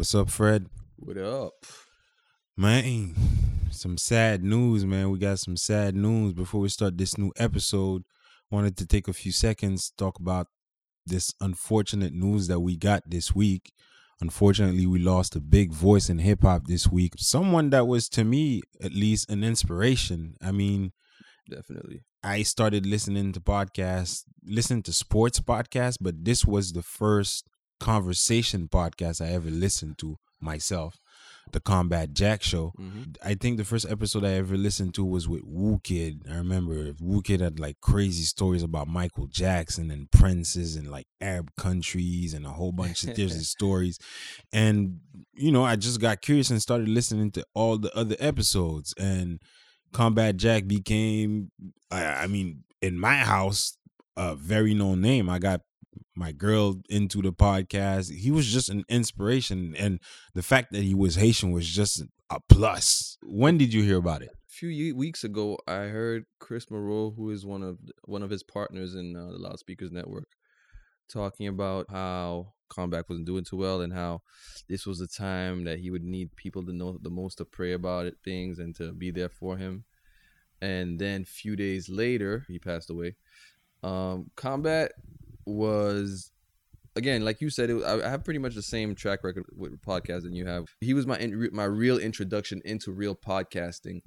What's up, Fred? What up? Man, some sad news, man. We got some sad news before we start this new episode. Wanted to take a few seconds to talk about this unfortunate news that we got this week. Unfortunately, we lost a big voice in hip hop this week. Someone that was, to me, at least, an inspiration. I mean, Definitely. I started listening to podcasts, listening to sports podcasts, but this was the first conversation podcast I ever listened to myself, the Combat Jack Show. Mhm. I think the first episode I ever listened to was with Wu Kid. I remember Wu Kid had like crazy stories about Michael Jackson and princes and like Arab countries and a whole bunch of different stories. And you know, I just got curious and started listening to all the other episodes. And Combat Jack became, I, I mean, in my house, a very known name. I got my girl into the podcast. He was just an inspiration, and the fact that he was Haitian was just a plus. When did you hear about it? A few weeks ago, I heard Chris Morrow, who is one of one of his partners in uh, the Loudspeakers Network, talking about how Combat wasn't doing too well and how this was the time that he would need people to know the most to pray about it, things and to be there for him. And then few days later, he passed away. Um, Combat was again, like you said, it, I I have pretty much the same track record with podcasts than you have. He was my in, my real introduction into real podcasting,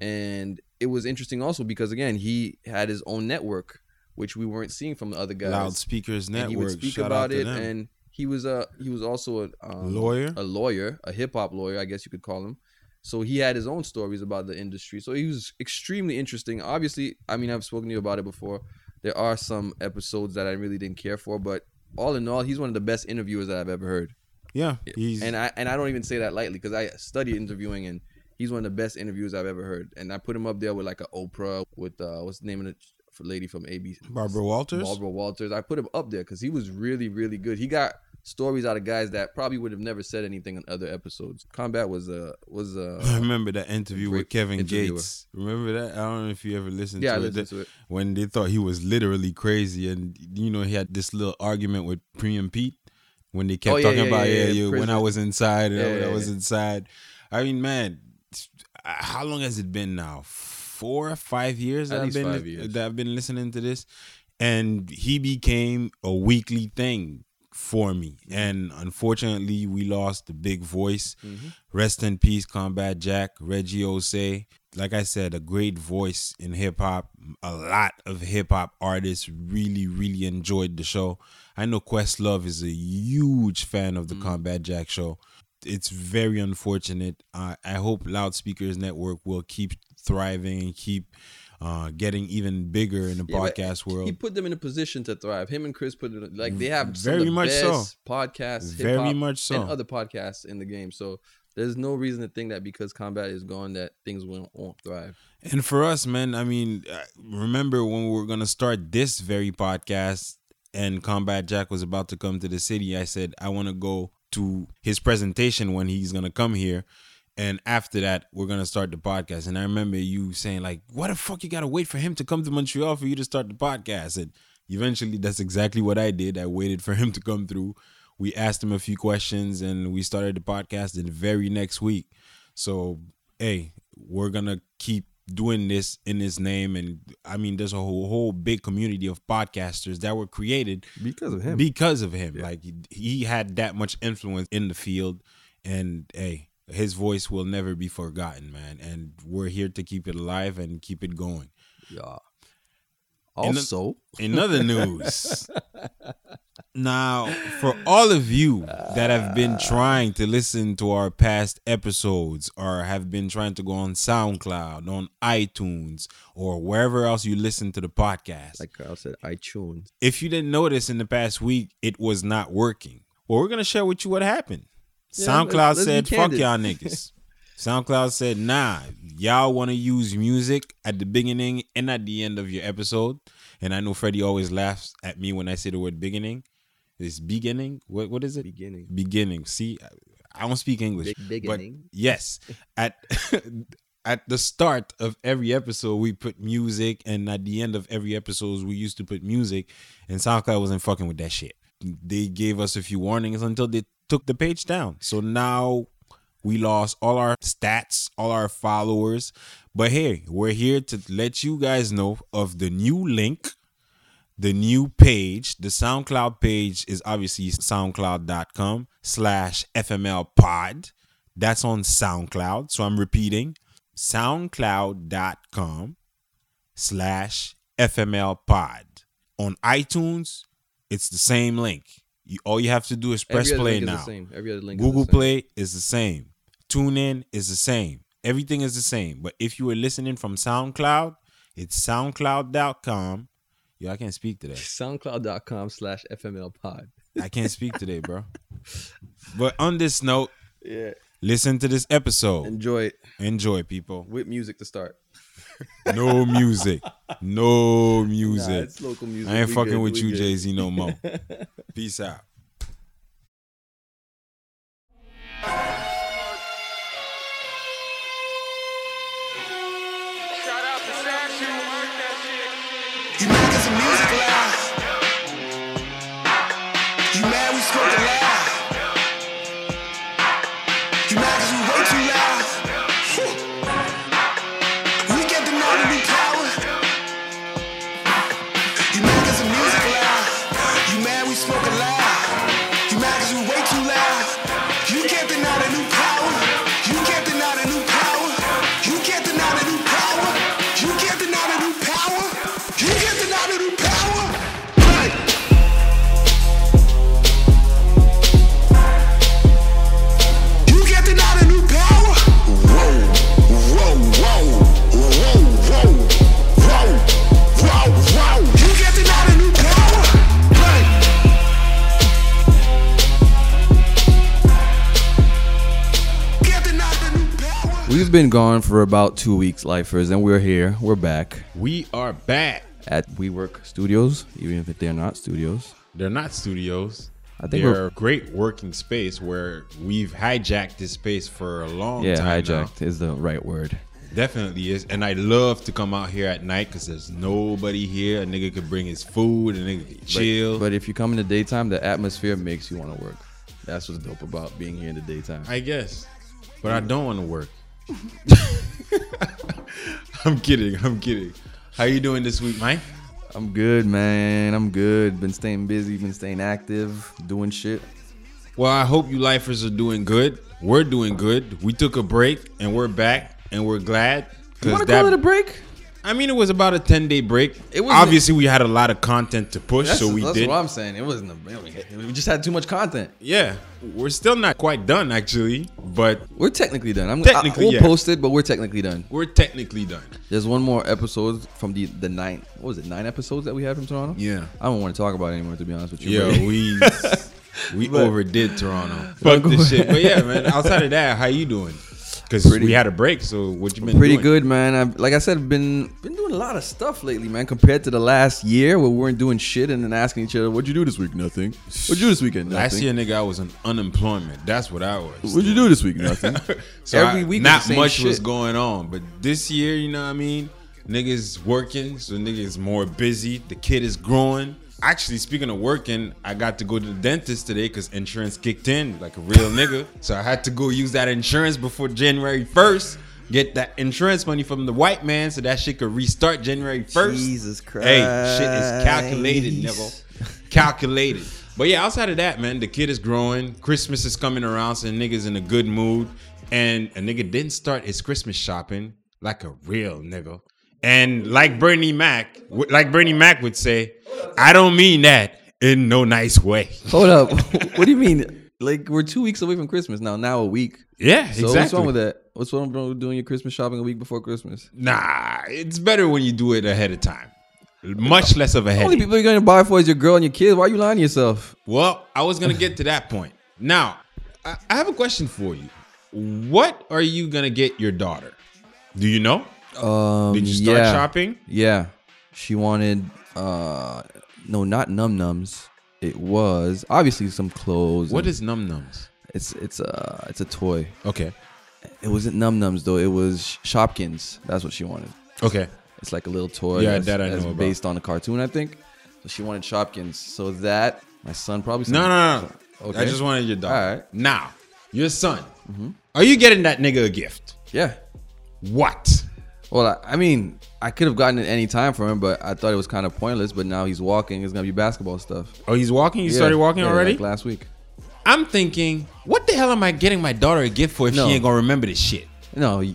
and it was interesting also because again, he had his own network, which we weren't seeing from the other guys. Loudspeakers and he would speak Shout about it, them. and he was a he was also a um, Lawyer? a lawyer, a hip hop lawyer, I guess you could call him. So he had his own stories about the industry. So he was extremely interesting. Obviously, I mean, I've spoken to you about it before. There are some episodes that I really didn't care for, but all in all, he's one of the best interviewers that I've ever heard. yeah, he's And I and I don't even say that lightly because I studied interviewing and he's one of the best interviews I've ever heard. And I put him up there with like a Oprah with uh what's the name of the lady from ABC? Barbara Walters. Barbara Walters. I put him up there because he was really, really good. He got stories out of guys that probably would have never said anything in other episodes. Combat was uh was I uh remember that interview with Kevin interviewer. Gates. Remember that? I don't know if you ever listened yeah, I to it. to it. when they thought he was literally crazy, and you know he had this little argument with Premium Pete when they kept Oh, yeah, talking yeah, about yeah, yeah, yeah, when I was inside, and I was inside. I mean, man, how long has it been now? Four, or five years At that I've been five years. that I've been listening to this, and he became a weekly thing for me. Mm-hmm. And unfortunately, we lost the big voice. Mhm. Rest in peace, Combat Jack, Reggie Ossé. Like I said, a great voice in hip hop. A lot of hip hop artists really, really enjoyed the show. I know Questlove is a huge fan of the Mm. Combat Jack show. It's very unfortunate. Uh, I hope Loudspeakers Network will keep thriving and keep uh, getting even bigger in the Yeah, podcast world. He put them in a position to thrive. Him and Chris put it like they have Very the much so. podcasts, Very much so. and other podcasts in the game. So there's no reason to think that because combat is gone that things won't, won't thrive. And for us, man, I mean, uh, remember when we were going to start this very podcast and Combat Jack was about to come to the city, I said, I want to go to his presentation when he's going to come here. And after that, we're going to start the podcast. And I remember you saying, like, what the fuck you got to wait for him to come to Montreal for you to start the podcast? And eventually, that's exactly what I did. I waited for him to come through. We asked him a few questions and we started the podcast the very next week. So, hey, we're gonna keep doing this in his name, and I mean, there's a whole, whole big community of podcasters that were created Because of him. because of him. Yeah. Like he- he had that much influence in the field, and hey, his voice will never be forgotten, man. And we're here to keep it alive and keep it going. yeah. In the- Also, In other news, now for all of you that have been trying to listen to our past episodes or have been trying to go on SoundCloud, on iTunes, or wherever else you listen to the podcast, like Kyle said, iTunes. if you didn't notice in the past week, it was not working. Well, we're gonna share with you what happened. Yeah, SoundCloud let's- let's said, "Fuck candid." y'all niggas." SoundCloud said, "Nah, y'all want to use music at the beginning and at the end of your episode." And I know Freddie always laughs at me when I say the word beginning. It's beginning. What what is it? Beginning. Beginning. See, I don't speak English. Big- but beginning. yes, at at the start of every episode we put music, and at the end of every episode we used to put music. And SoundCloud wasn't fucking with that shit. They gave us a few warnings until they took the page down. So now we lost all our stats, all our followers. But hey, we're here to let you guys know of the new link, the new page. The SoundCloud page is obviously soundcloud.com slash FML pod. That's on SoundCloud. So I'm repeating soundcloud.com slash FML pod. On iTunes, it's the same link. You, all you have to do is press play is now. same. Every other link is Google the same. Play is the same. TuneIn is the same. Everything is the same. But if you are listening from SoundCloud, it's soundcloud.com. Yo, I can't speak today. SoundCloud.com slash FML pod. I can't speak today, bro. But on this note, Yeah. listen to this episode. Enjoy it Enjoy, people. with music to start. No music. No Nah, music. it's local music. I ain't We fucking good, with you. Jay Z, no more. Peace out. We've been gone for about two weeks, lifers, and we're here. We're back We are back. at WeWork Studios, even if they're not studios. They're not studios. I think they're we're- a great working space where we've hijacked this space for a long Yeah, time. now. hijacked is the right word. Definitely is. And I love to come out here at night because there's nobody here. A nigga could bring his food, a nigga could But- chill. But, if you come in the daytime, the atmosphere makes you want to work. That's what's dope about being here in the daytime. I guess. But I don't want to work. I'm kidding. I'm kidding. How you doing this week, Mike? I'm good, man. I'm good. Been staying busy, been staying active, doing shit. Well, I hope you lifers are doing good. We're doing good. We took a break and we're back and we're glad. You want to that, call it a break? I mean, it was about a 10 day break. It wasn't- Obviously, we had a lot of content to push, so we that's did. what I'm saying. It wasn't a. We just had too much content. Yeah, we're still not quite done, actually, but We're technically done. I'm Technically, I, we'll yeah. post it, but we're technically done. we're technically done. There's one more episode from the the nine. What was it? Nine episodes that we had from Toronto. Yeah. I don't want to talk about it anymore. To be honest with you. Yeah, we we But- overdid Toronto. Fuck this shit. But yeah, man. Outside of that, how you doing? Because we had a break. So what you been pretty doing? good, man. I've, like I said, I've been been doing a lot of stuff lately, man. Compared to the last year where we weren't doing shit and then asking each other, "What'd you do this week? Nothing. What'd you do this weekend? Nothing. Last year, nigga, I was on unemployment. That's what I was. What'd you do this week? Nothing. So Every I- week not much was going on. But this year, you know what I mean? Niggas working, so niggas more busy. The kid is growing. Actually, speaking of working, I got to go to the dentist today because insurance kicked in like a real nigga. So I had to go use that insurance before January 1st. Get that insurance money from the white man so that shit could restart January 1st. Jesus Christ! Hey, shit is calculated, nigga. Calculated. But yeah, outside of that, man, the kid is growing. Christmas is coming around, so niggas in a good mood. And a nigga didn't start his Christmas shopping like a real nigga. And like Bernie Mac, like Bernie Mac would say, I don't mean that in no nice way. Hold up. what do you mean? Like we're two weeks away from Christmas now. Now a week. Yeah, So exactly. what's wrong with that? What's wrong with doing your Christmas shopping a week before Christmas? Nah, it's better when you do it ahead of time. Much less of a The only people you're gonna buy for is your girl and your kids. Why are you lying to yourself? Well, I was gonna get to that point. Now, I I have a question for you. What are you gonna get your daughter? Do you know? Um, Did you start yeah. shopping? Yeah, she wanted uh no, not num nums. It was obviously some clothes. What is num nums? it's it's a it's a toy. Okay. It wasn't num nums though. It was Shopkins. That's what she wanted. Okay. It's like a little toy. Yeah, that's, that I that's know about. based on a cartoon, I think. So she wanted Shopkins. So that my son probably. No, no, no. Okay. I just wanted your daughter. All right. Now, your son. Are you getting that nigga a gift? Yeah. What? Well, I, I mean, I could have gotten it any time from him, but I thought it was kind of pointless. But now he's walking. It's gonna be basketball stuff. Oh, he's walking. You Yeah, started walking yeah, already. like last week. I'm thinking, what the hell am I getting my daughter a gift for if No. she ain't gonna remember this shit? No, y-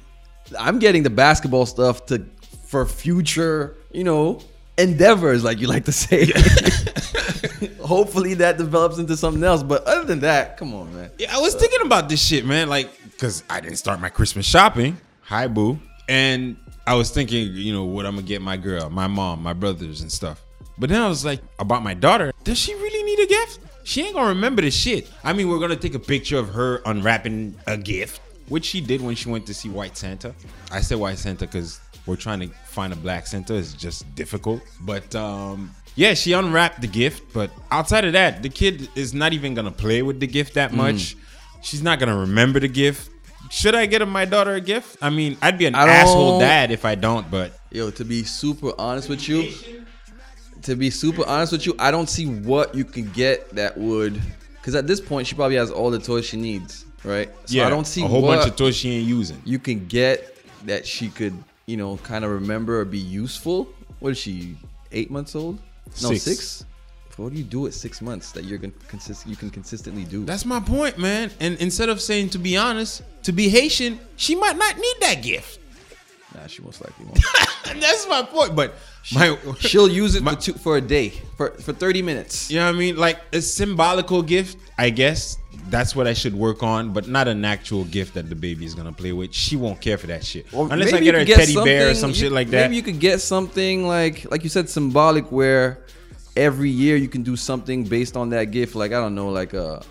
I'm getting the basketball stuff to for future, you know, endeavors, like you like to say. Hopefully that develops into something else. But other than that, come on, man. Yeah, I was thinking about this shit, man. Like, cause I didn't start my Christmas shopping. Hi, boo. And I was thinking, you know, what I'm gonna get my girl, my mom, my brothers, and stuff. But then I was like, about my daughter, does she really need a gift? She ain't gonna remember the shit. I mean, we're gonna take a picture of her unwrapping a gift, which she did when she went to see White Santa. I said White Santa because we're trying to find a black Santa. It's just difficult. But um, yeah, she unwrapped the gift. But outside of that, the kid is not even gonna play with the gift that much. She's not gonna remember the gift. Should I get my daughter a gift? I mean, I'd be an I don't- asshole dad if I don't. But Yo, to be super honest with you, to be super honest with you, I don't see what you can get that would, because at this point she probably has all the toys she needs, right? So yeah, I don't see a whole what bunch of toys she ain't using. you can get that she could, you know, kind of remember or be useful. What is she? Eight months old? No, Six. six. What do you do at six months that you're gonna consist you can consistently do? That's my point, man. And instead of saying to be honest, to be Haitian, she might not need that gift. nah, she most likely won't. That's my point. But my, She'll use it My- for two, for a day for for thirty minutes. you know what I mean? Like a symbolical gift, I guess. That's what I should work on, but not an actual gift that the baby is gonna play with. She won't care for that shit. Well, Unless I get her a could teddy bear or some you- shit like that. Maybe you could get something like like you said symbolic where every year you can do something based on that gift. Like I don't know, like a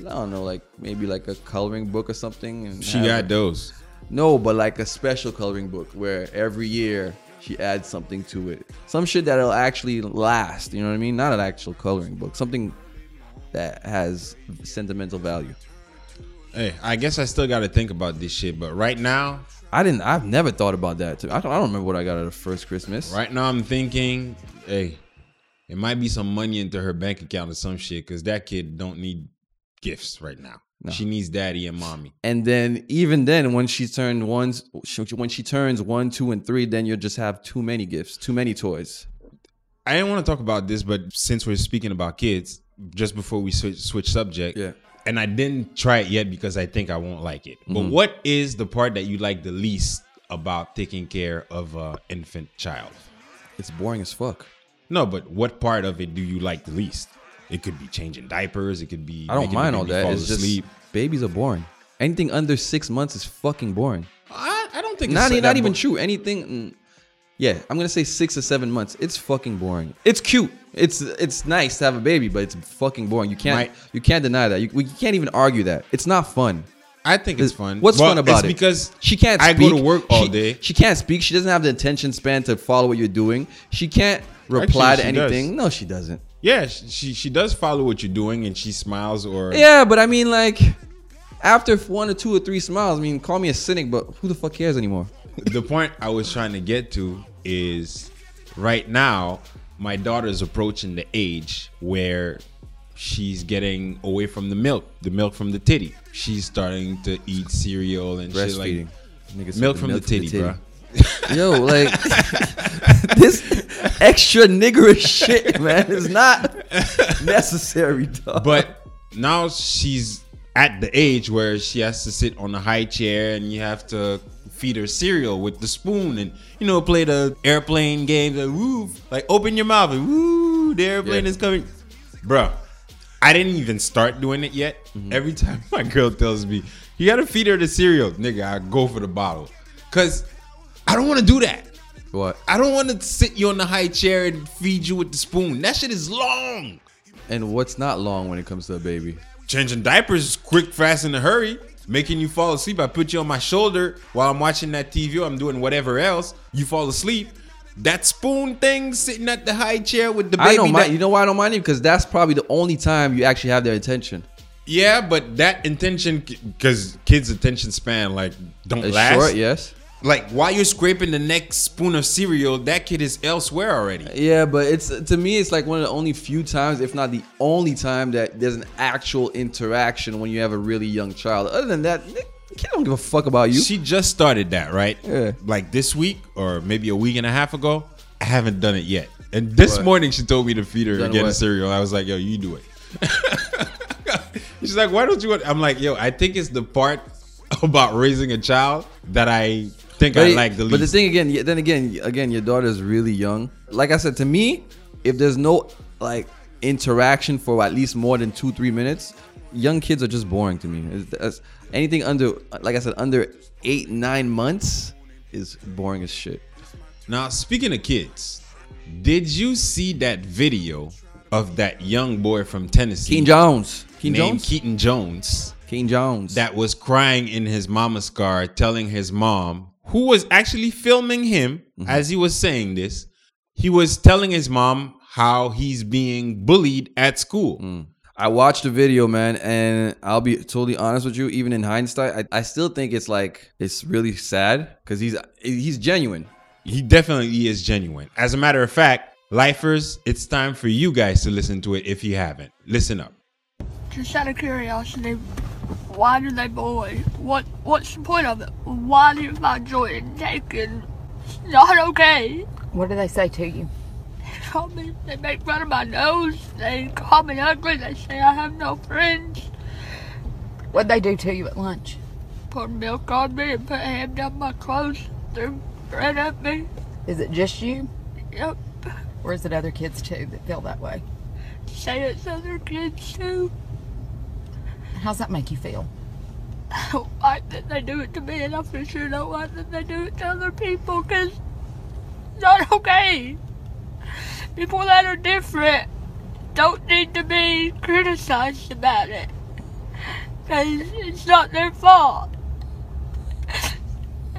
I don't know, like maybe like a coloring book or something. She got it. those. No, but like a special coloring book where every year she adds something to it. Some shit that'll actually last. You know what I mean? Not an actual coloring book. Something that has sentimental value. Hey, I guess I still got to think about this shit, but right now, I didn't. I've never thought about that. I don't. I don't remember what I got at the first Christmas. right now I'm thinking, hey, it might be some money into her bank account or some shit, because that kid don't need gifts right now. She needs daddy and mommy. And then even then, when she turned one, when she turns one, two, and three, then you'll just have too many gifts, too many toys. I didn't want to talk about this, but since we're speaking about kids, just before we switch, switch subject, Yeah. and I didn't try it yet because I think I won't like it. But mm-hmm. what is the part that you like the least about taking care of an infant child? It's boring as fuck. No, but what part of it do you like the least? It could be changing diapers. It could be. I don't mind all that. It's just asleep. babies are boring. Anything under six months is fucking boring. I, I don't think Not, it's not even true. Anything. mm, yeah, I'm gonna say six or seven months. It's fucking boring. It's cute. It's it's nice to have a baby, but it's fucking boring. You can't you can't deny that. You, we can't even argue that. It's not fun. I think it's Is- fun. What's Well, fun about it's it? Because she can't. I go to work all She- day. She can't speak. She doesn't have the attention span to follow what you're doing. She can't reply Actually, to she anything. No, she doesn't. Yeah, she she does follow what you're doing, and she smiles or Yeah, but I mean, like, after one or two or three smiles, I mean, call me a cynic, but who the fuck cares anymore? the point I was trying to get to is right now my daughter's approaching the age where she's getting away from the milk, the milk from the titty. She's starting to eat cereal and shit like Breastfeeding. Niggas milk from the titty, bro. Yo, like this extra niggerish shit, man, is not necessary, dog. But now she's at the age where she has to sit on a high chair and you have to feed her cereal with the spoon and you know play the airplane game like woo like open your mouth and woo the airplane Yeah. is coming bruh i didn't even start doing it yet Mm-hmm. every time my girl tells me you gotta feed her the cereal nigga i go for the bottle because i don't want to do that what? i don't want to sit you on the high chair and feed you with the spoon that shit is long And what's not long when it comes to a baby? changing diapers is quick, fast, in a hurry, making you fall asleep. I put you on my shoulder while I'm watching that TV or I'm doing whatever else. You fall asleep. That spoon thing sitting at the high chair with the baby. I don't mind. that- You know why I don't mind it? Because that's probably the only time you actually have their attention. yeah, but that intention, because kids' attention span like don't It's last. short, yes. Like while you're scraping the next spoon of cereal, that kid is elsewhere already. Yeah, but it's to me, it's like one of the only few times, if not the only time, that there's an actual interaction when you have a really young child. Other than that, the kid don't give a fuck about you. She just started that, right? Yeah. Like this week or maybe a week and a half ago. I haven't done it yet. And this What? morning she told me to feed her Done again what? cereal. I was like, yo, you do it. She's like, why don't you want? I'm like, yo, I think it's the part about raising a child that I think I But, like the least. but the thing again, then again, again, your daughter's really young. Like I said, to me, if there's no like interaction for at least more than two, three minutes, young kids are just boring to me. It's- anything under, like I said, under eight, nine months is boring as shit. Now, speaking of kids, did you see that video of that young boy from Tennessee Keen Jones, Keen named Jones, Keaton Jones Keen Jones. that was crying in his mama's car, telling his mom, who was actually filming him Mm-hmm. as he was saying this, he was telling his mom how he's being bullied at school. Mm. I watched the video, man, and I'll be totally honest with you. Even in hindsight, I, I still think it's like it's really sad because he's he's genuine. He definitely is genuine. As a matter of fact, lifers, it's time for you guys to listen to it if you haven't. Listen up. Just out of curiosity, why do they bully? What What's the point of it? Why do you find joy in taking? It's not okay. What do they say to you? They call me. They make fun of my nose. They call me ugly. They say I have no friends. What'd they do to you at lunch? Pour milk on me and put ham down my clothes. Threw bread at me. Is it just you, Yep. or is it other kids too that feel that way? Say it's other kids too. How's that make you feel? Like that they do it to me, and I for sure don't like that they do it to other people, because it's not okay. People that are different don't need to be criticized about it, because it's not their fault.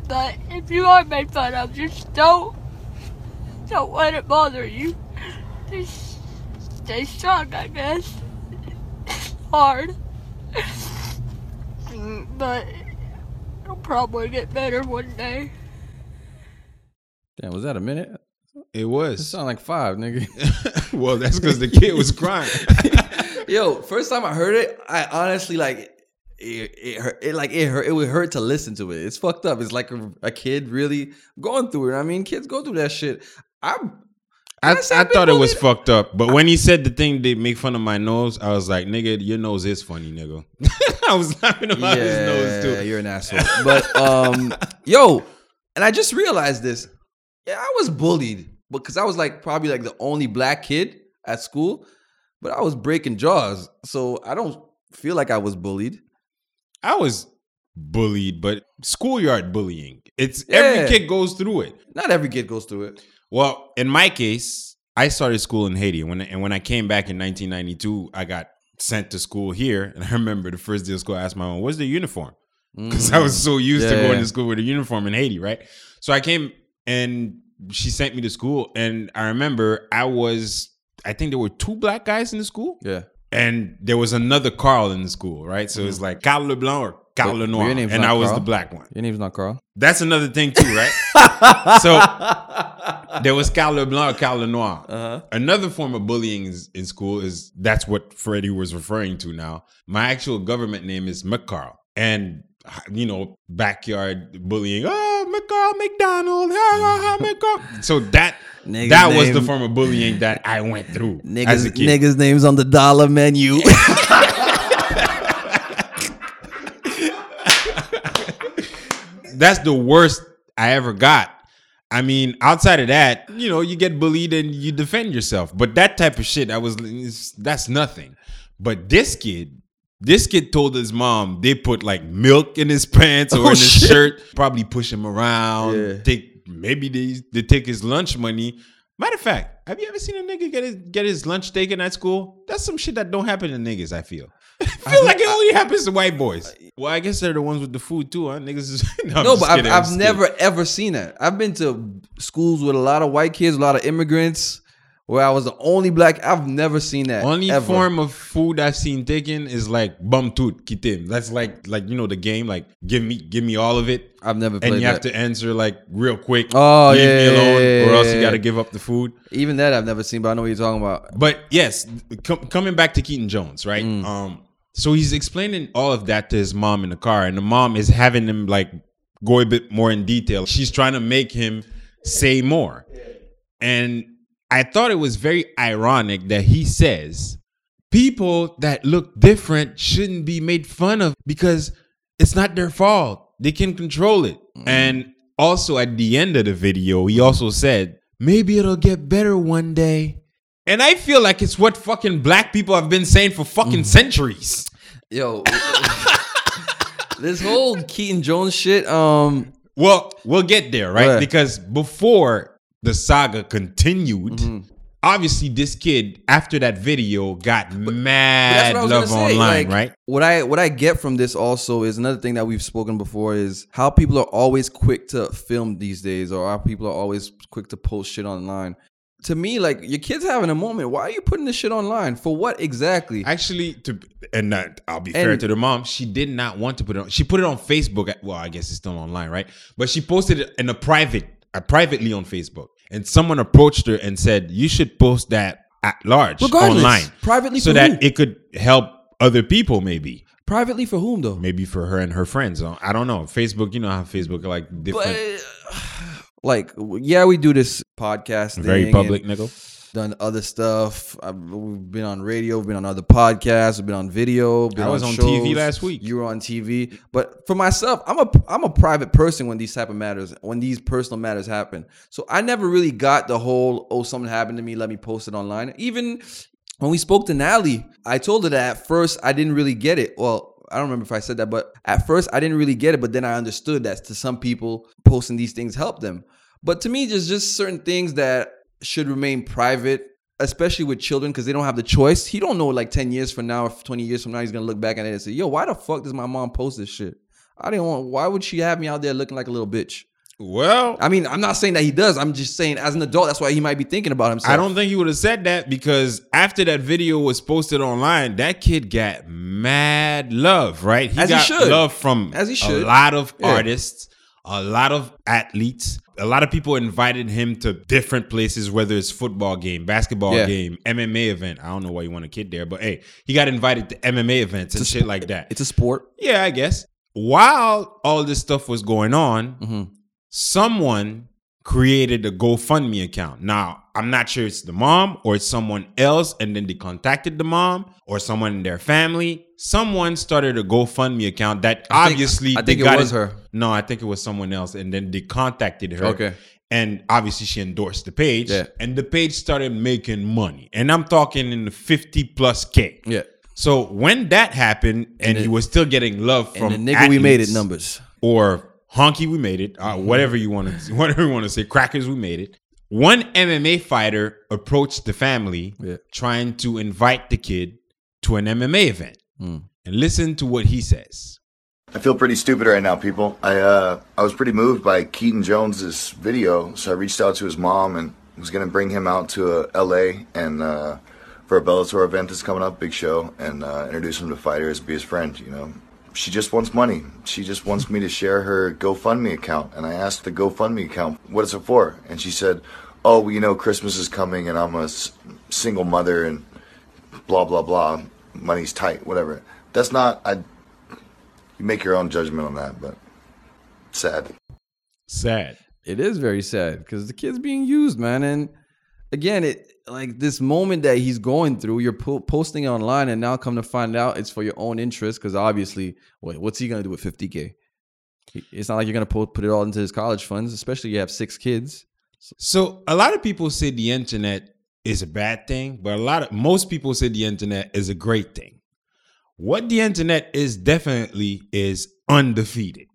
But if you are made fun of, just don't, don't let it bother you. Just stay strong, I guess. It's hard. But it'll probably get better one day. Damn, was that a minute? It was. It was. sounded like five, nigga. well, that's because the kid was crying. Yo, first time I heard it, I honestly like it. It, hurt, it like it hurt. It would hurt to listen to it. It's fucked up. It's like a, a kid really going through it. I mean, kids go through that shit. I'm. I, I I thought it was bullied. fucked up, but when he said the thing they make fun of my nose, I was like, "Nigga, your nose is funny, nigga." I was laughing about his nose too. Yeah, too. you're an asshole. But um, yo, and I just realized this. Yeah, I was bullied because I was like probably like the only black kid at school, but I was breaking jaws, so I don't feel like I was bullied. I was bullied, but schoolyard bullying. It's Yeah. every kid goes through it. Not every kid goes through it. Well, in my case, I started school in Haiti. When and when I came back in 1992, I got sent to school here. And I remember the first day of school, I asked my mom, "What's the uniform?" Because I was so used to Mm. Going yeah. to school with a uniform in Haiti, right? So I came and she sent me to school, and I remember I was. I think there were two black guys in the school, Yeah. and there was another Carl in the school, right? So it's like Carl LeBlanc or Carl but Lenoir, and I was Carl? the black one. Your name's not Carl. That's another thing too, right? so there was Carl Leblanc, Carl Lenoir. Uh-huh. Another form of bullying is, in school is that's what Freddie was referring to now. My actual government name is McCarl. And you know, backyard bullying. Oh, McCarl McDonald. Ha, McCarl. So that Nigga's that was the form of bullying that I went through Niggas, niggas' names on the dollar menu. that's the worst I ever got. I mean, outside of that, you know, you get bullied and you defend yourself. But that type of shit, I was that's nothing. But this kid, this kid told his mom they put like milk in his pants or Oh, in his shit. shirt, probably push him around, Yeah. take maybe they they take his lunch money. Matter of fact, have you ever seen a nigga get his get his lunch taken at school? That's some shit that don't happen to niggas. I feel. I feel like it only happens to white boys. Well, I guess they're the ones with the food too, huh? Niggas is no, no, but I've, kidding, I'm I've just never ever seen that. I've been to schools with a lot of white kids, a lot of immigrants, where I was the only black. I've never seen that. Only ever. form of food I've seen taken is like bum tut kitim. That's like like you know the game like give me give me all of it, I've never played and you that. have to answer like real quick. Oh, leave yeah, me yeah, alone, yeah, or else you got to give up the food. Even that I've never seen, but I know what you're talking about. But yes, com- coming back to Keaton Jones, right? Um, so he's explaining all of that to his mom in the car, and the mom is having him like go a bit more in detail. She's trying to make him say more, and I thought it was very ironic that he says people that look different shouldn't be made fun of because it's not their fault. They can control it. Mm-hmm. And also at the end of the video, he also said, maybe it'll get better one day. And I feel like it's what fucking black people have been saying for fucking centuries. Yo, this whole Keaton Jones shit. Um, Well, we'll get there, right? Because before the saga continued, Mm-hmm. obviously this kid, after that video, got But mad that's what I was love online, like, right? What I what I get from this also is another thing that we've spoken before is how people are always quick to film these days, or how people are always quick to post shit online. To me, like your kid's having a moment. Why are you putting this shit online? For what exactly? Actually, to and uh, I'll be fair to the mom, she did not want to put it on. She put it on Facebook. Well, I guess it's still online, right? But she posted it in a private, uh, privately on Facebook, and someone approached her and said, "You should post that at large Regardless, online, privately so that who? it could help other people, maybe." Privately for whom though? Maybe for her and her friends. Uh, I don't know. Facebook, you know how Facebook like different, But like, yeah, we do this podcast. very public, nigga. Done other stuff. I've, we've been on radio. We've been on other podcasts. We've been on video. Been I was on TV last week. You were on TV. But for myself, I'm a I'm a private person when these type of matters, when these personal matters happen. So I never really got the whole oh something happened to me. Let me post it online. Even when we spoke to Natalie, I told her that at first I didn't really get it. Well, I don't remember if I said that, but at first I didn't really get it. But then I understood that to some people, posting these things help them. But to me, just just certain things that should remain private, especially with children, because they don't have the choice. He don't know like ten years from now, or twenty years from now, he's gonna look back at it and say, "Yo, why the fuck does my mom post this shit? I didn't want. Why would she have me out there looking like a little bitch?" Well, I mean, I'm not saying that he does. I'm just saying as an adult, that's why he might be thinking about himself. I don't think he would have said that because after that video was posted online, that kid got mad love, right? He As he got should. love from As he should. a lot of Yeah. artists, a lot of athletes. A lot of people invited him to different places, whether it's football game, basketball Yeah. game, MMA event. I don't know why you want a kid there, but hey, he got invited to MMA events and shit like that. It's a sport. Yeah, I guess. While all this stuff was going on, Mm-hmm. Someone created a GoFundMe account. Now, I'm not sure it's the mom or it's someone else, and then they contacted the mom or someone in their family. Someone started a GoFundMe account that I think- obviously I think it got was her. No, I think it was someone else, and then they contacted her. Okay. And obviously, she endorsed the page, Yeah. and the page started making money. And I'm talking in the 50 plus K. Yeah. So when that happened, and, the- he was still getting love from And the nigga we made it numbers. or honky we made it, uh, whatever you want to whatever you want to say, crackers we made it. One MMA fighter approached the family Yeah. trying to invite the kid to an MMA event. Hmm. And listen to what he says. I feel pretty stupid right now, people. I uh, I was pretty moved by Keaton Jones's video, so I reached out to his mom and was gonna bring him out to uh, L.A. and uh, for a Bellator event that's coming up, big show, and uh, introduce him to fighters, be his friend. You know, she just wants money. She just wants me to share her GoFundMe account, and I asked the GoFundMe account, "What is it for?" And she said, "Oh, well, you know, Christmas is coming, and I'm a s- single mother, and blah blah blah. Money's tight, whatever." That's not. I you make your own judgment on that, but sad. Sad. It is very sad because the kid's being used, man. And again, it like this moment that he's going through, you're po- posting online, and now come to find out it's for your own interest. Because obviously, wait, what's he gonna do with 50k? It's not like you're gonna po- put it all into his college funds, especially you have six kids. So a lot of people say the internet is a bad thing, but a lot of most people say the internet is a great thing. What the internet is definitely is undefeated.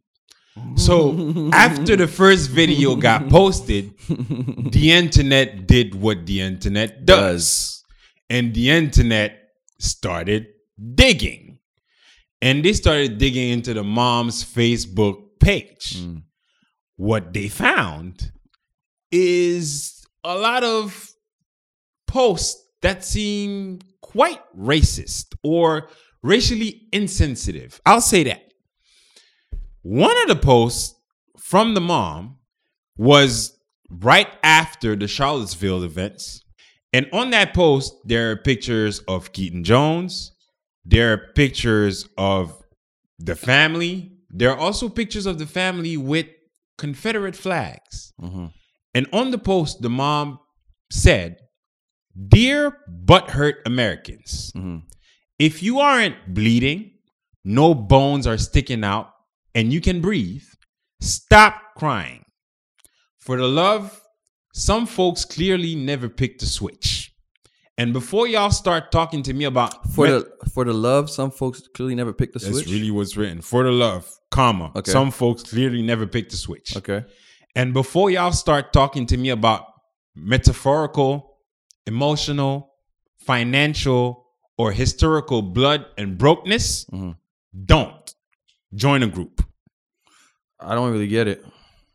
So after the first video got posted, the internet did what the internet does. And the internet started digging. And they started digging into the mom's Facebook page. Hmm. What they found is a lot of posts that seem quite racist or racially insensitive. I'll say that. One of the posts from the mom was right after the Charlottesville events. And on that post, there are pictures of Keaton Jones. There are pictures of the family. There are also pictures of the family with Confederate flags. Mm-hmm. And on the post, the mom said, Dear butthurt Americans, mm-hmm. if you aren't bleeding, no bones are sticking out, and you can breathe, stop crying. For the love, some folks clearly never picked the switch. And before y'all start talking to me about For met- the for the love, some folks clearly never picked the that's switch. really what's written. For the love, comma. Okay. Some folks clearly never picked the switch. okay. And before y'all start talking to me about metaphorical, emotional, financial, or historical blood and brokenness, mm-hmm. don't join a group. I don't really get it.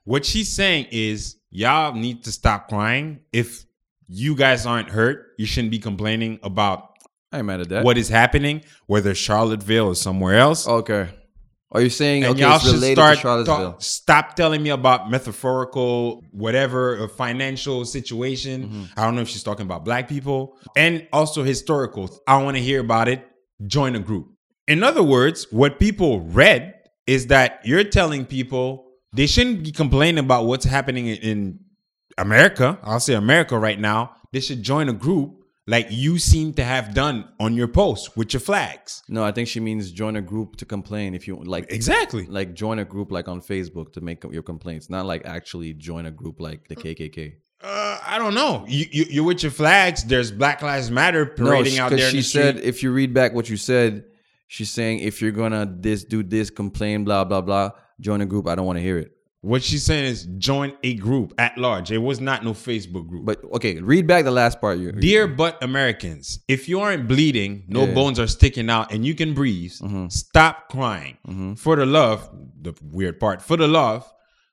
What she's saying is y'all need to stop crying. If you guys aren't hurt, you shouldn't be complaining about I ain't mad at that. what is happening, whether Charlottesville or somewhere else. Okay. Are you saying and okay? y'all It's should related start to Charlottesville? talk- stop telling me about metaphorical whatever a financial situation. Mm-hmm. I don't know if she's talking about black people and also historical. I want to hear about it. Join a group. In other words, what people read is that you're telling people they shouldn't be complaining about what's happening in- America. I'll say America right now. They should join a group like you seem to have done on your post with your flags. No, I think she means join a group to complain. If you like, Exactly. like join a group like on Facebook to make your complaints, not like actually join a group like the KKK. Uh, I don't know. You, you you're with your flags. There's Black Lives Matter parading she, out there. she the said if you read back what you said, she's saying if you're gonna this do this, complain, blah blah blah, join a group. I don't want to hear it. what she's saying is join a group at large. It was not no Facebook group. But okay, read back the last part. You Dear but Americans, if you aren't bleeding, no Yeah. bones are sticking out, and you can breathe, mm-hmm. stop crying. Mm-hmm. For the love, the weird part, for the love,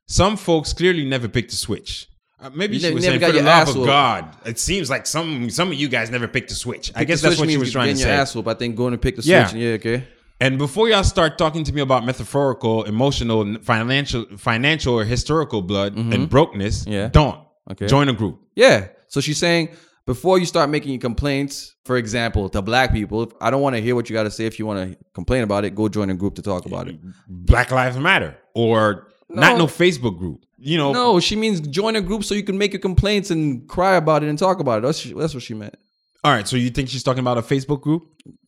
some folks clearly never picked the switch. Uh, maybe You she never- was saying for the love of. God. It seems like some some of you guys never picked the switch. I guess that's what she was trying to getting your say. ass whoop. I think going to pick the Yeah. switch. Yeah, okay. And before y'all start talking to me about metaphorical, emotional, financial, financial or historical blood and brokenness, Mm-hmm. Yeah. don't. Okay. Join a group. Yeah. So she's saying before you start making your complaints, for example, to black people, if I don't want to hear what you got to say. If you want to complain about it, go join a group to talk about it. Black Lives Matter or not No. no Facebook group. You know, No, she means join a group so you can make your complaints and cry about it and talk about it. That's that's what she meant. all right. So you think she's talking about a Facebook group?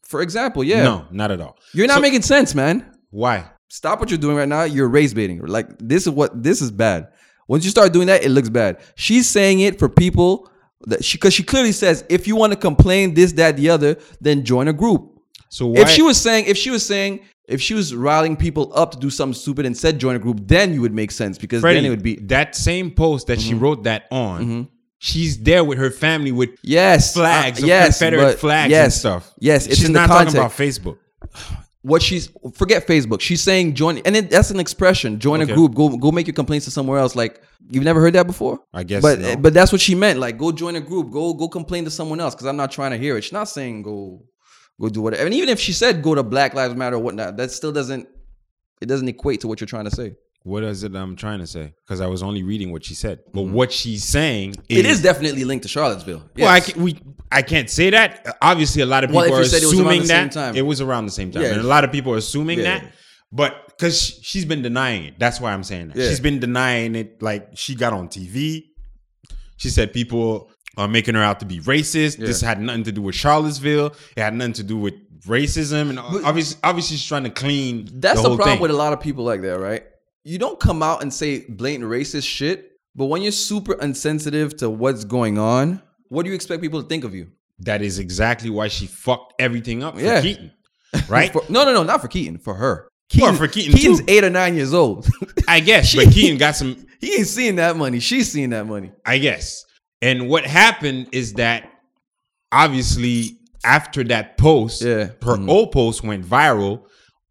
For example, yeah. No, not at all. You're not So- making sense, man. Why? Stop what you're doing right now. You're race baiting. Like this is what this is bad. Once you start doing that, it looks bad. She's saying it for people that she because she clearly says if you want to complain this, that, the other, then join a group. So why? If she was saying, if she was saying, if she was riling people up to do something stupid and said join a group, then you would make sense because Freddie, then it would be that same post that Mm-hmm. she wrote that on. She's there with her family with yes flags, uh, yes, Confederate flags yes, and stuff. Yes, it's she's in the not context. talking about Facebook. what she's forget Facebook. She's saying join, and it, that's an expression. Join Okay. a group. Go go make your complaints to somewhere else. Like you've never heard that before. I guess but no. but that's what she meant. Like go join a group. Go go complain to someone else because I'm not trying to hear it. She's not saying go go do whatever. And even if she said go to Black Lives Matter or whatnot, that still doesn't it doesn't equate to what you're trying to say. What is it I'm trying to say? Because I was only reading what she said. But what she's saying is, Mm-hmm. It is definitely linked to Charlottesville. Well, I Yes. can, we I can't say that. Obviously, a lot of people Well, are you said it was assuming same that it was around the same time, Yeah. and a lot of people are assuming Yeah. that. But because she's been denying it, that's why I'm saying that. Yeah. She's been denying it. Like she got on TV. She said people are making her out to be racist. This had nothing to do with Charlottesville. It had nothing to do with racism, and obviously, obviously, she's trying to clean. That's the, the, problem thing. with a lot of people like that, right? You don't come out and say blatant racist shit, but when you're super insensitive to what's going on, what do you expect people to think of you? That is exactly why she fucked everything up for Yeah. Keaton, right? For- no, no, no, not for Keaton, for her. Well, for Keaton, Keaton's too. eight or nine years old. I guess, She- but Keaton got some. he ain't seeing that money. She's seeing that money. I guess. And what happened is that obviously after that post, Yeah. her Mhm. old post went viral.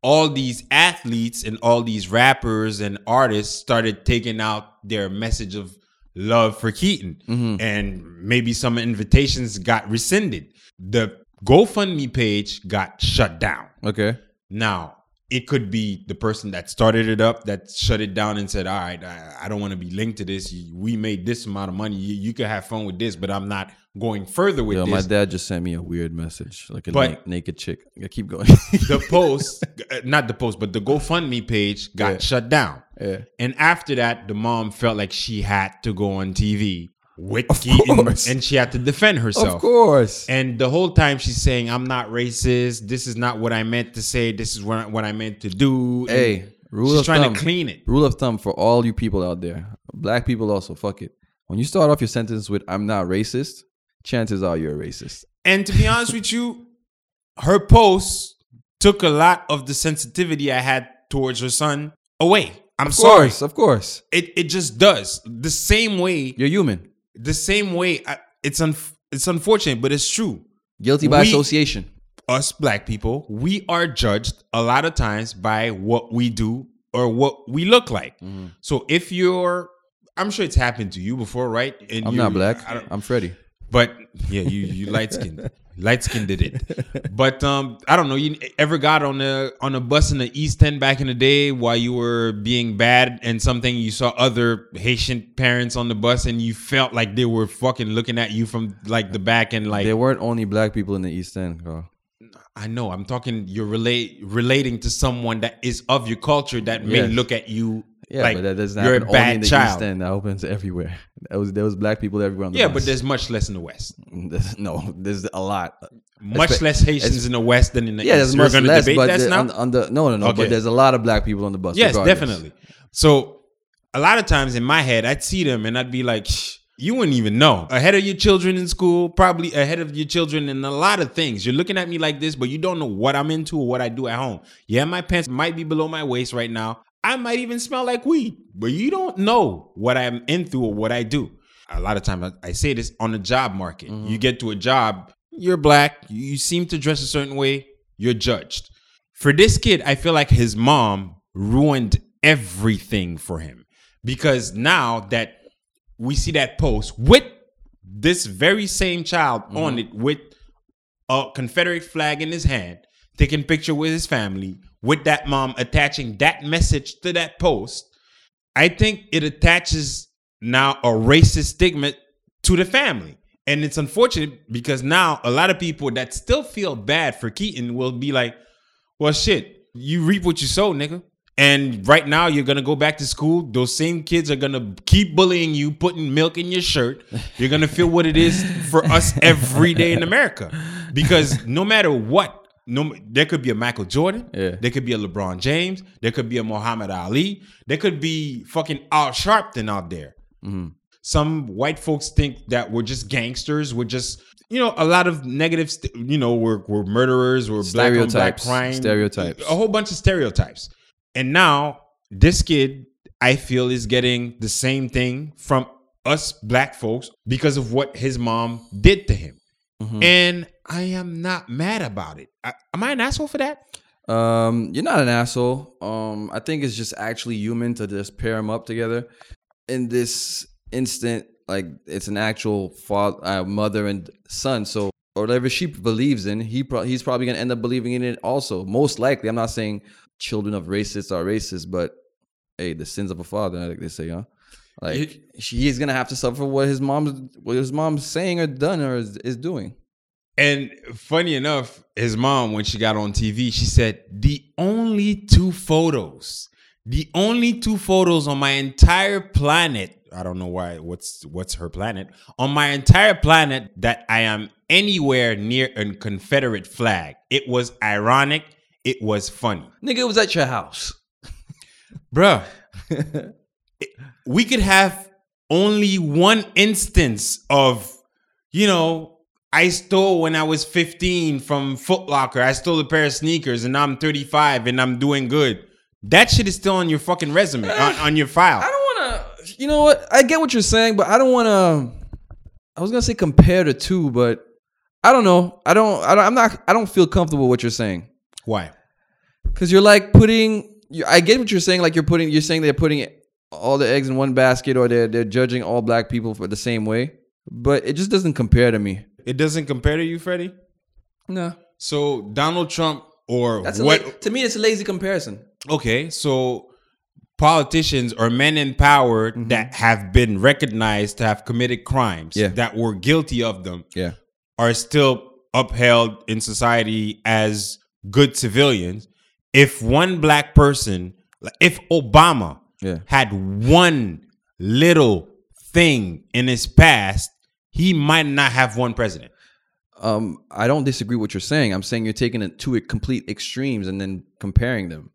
All these athletes and all these rappers and artists started taking out their message of love for Keaton, Mm-hmm. and maybe some invitations got rescinded. The GoFundMe page got shut down. Okay. Now, it could be the person that started it up that shut it down and said, "All right, I, I don't want to be linked to this. We made this amount of money. You, you can have fun with this, but I'm not going further with Yo, this." my dad just sent me a weird message, like a But- na- naked chick. Yeah, keep going. the post, uh, not the post, but the GoFundMe page got Yeah. shut down. yeah. And after that, the mom felt like she had to go on TV with Keaton course. and she had to defend herself. Of course. And the whole time she's saying, I'm not racist. This is not what I meant to say. This is what I, what I meant to do. And Hey, rule she's of trying thumb. to clean it. Rule of thumb for all you people out there, black people also, fuck it. When you start off your sentence with "I'm not racist," chances are you're a racist. And to be honest with you, her post took a lot of the sensitivity I had towards her son away. I'm Of sorry. of course. It, it just does. The same way You're human. The same way I, it's un, it's unfortunate but it's true Guilty by We- association. us black people we are judged a lot of times by what we do or what we look like Mm-hmm. so if you're i'm sure it's happened to you before right and I'm you- not black. I'm Freddie. but yeah you you light skinned light skin did it but um i don't know you ever got on a on a bus in the east end back in the day while you were being bad and something you saw other haitian parents on the bus and you felt like they were fucking looking at you from like the back and like There weren't only black people in the East End, Carl. i know i'm talking you're relate relating to someone that is of your culture that may Yes. look at you Yeah, like but that doesn't you're happen a only in the child East End. That opens everywhere. That was there was black people everywhere on the yeah but there's much less in the west There's- no, there's a lot. much Espe- less haitians in the west than in the East. Yeah, east there's much less, but that the- on, on the no, no, no. Okay. But there's a lot of black people on the bus. Yes, regardless. definitely. So a lot of times in my head, I'd see them and I'd be like, you wouldn't even know. Ahead of your children in school, probably ahead of your children in a lot of things. You're looking at me like this, but you don't know what I'm into or what I do at home. Yeah, my pants might be below my waist right now. I might even smell like weed, but you don't know what I'm into or what I do. A lot of times I, say this on the job market. Mm-hmm. You get to a job, you're black, you seem to dress a certain way, you're judged. For this kid, I feel like his mom ruined everything for him because now that we see that post with this very same child on mm-hmm. it with a Confederate flag in his hand, taking picture with his family, with that mom attaching that message to that post, I think it attaches now a racist stigma to the family. And it's unfortunate because now a lot of people that still feel bad for Keaton will be like, well, shit, you reap what you sow, nigga. And right now, you're gonna go back to school. Those same kids are gonna keep bullying you, putting milk in your shirt. You're gonna feel what it is for us every day in America, because no matter what, no, there could be a Michael Jordan, Yeah. there could be a LeBron James, there could be a Muhammad Ali, there could be fucking Al Sharpton out there. Mm-hmm. Some white folks think that we're just gangsters. We're just, you know, a lot of negative, st- you know, we're, we're murderers, we're black on black crime, Stereotypes. a whole bunch of stereotypes. And now this kid, I feel, is getting the same thing from us black folks because of what his mom did to him. Mm-hmm. And I am not mad about it. I, am I an asshole for that? Um, you're not an asshole. Um, I think it's just actually human to just pair them up together. In this instant, like it's an actual father, uh, mother and son. So whatever she believes in, he pro- he's probably gonna end up believing in it also. Most likely, I'm not saying children of racists are racist, but hey, the sins of a father, like they say, huh? Like he is gonna have to suffer what his mom's what his mom's saying or done or is, is doing. And funny enough, his mom, when she got on TV, she said, The only two photos, the only two photos on my entire planet. I don't know why, what's what's her planet? On my entire planet that I am anywhere near a Confederate flag. It was ironic. It was funny. Nigga, it was at your house. Bruh, we could have only one instance of, you know, I stole when I was 15 from Foot Locker. I stole a pair of sneakers and I'm 35 and I'm doing good. That shit is still on your fucking resume, on, on your file. I don't want to. You know what? I get what you're saying, but I don't want to. I was gonna say compare the two, but I don't know. I don't. I don't I'm not. I don't feel comfortable with what you're saying Why? because you're like putting. You, I get what you're saying. Like you're putting. You're saying they're putting all the eggs in one basket or they're they're judging all black people for the same way. But it just doesn't compare to me. It doesn't compare to you, Freddie. No, So Donald Trump or that's what? la- to me. It's a lazy comparison. okay, so politicians or men in power mm-hmm. that have been recognized to have committed crimes Yeah. that were guilty of them Yeah, are still upheld in society as good civilians. If one black person, if Obama Yeah. had one little thing in his past, he might not have one president. um, I don't disagree with what you're saying. I'm saying you're taking it to a complete extremes and then comparing them.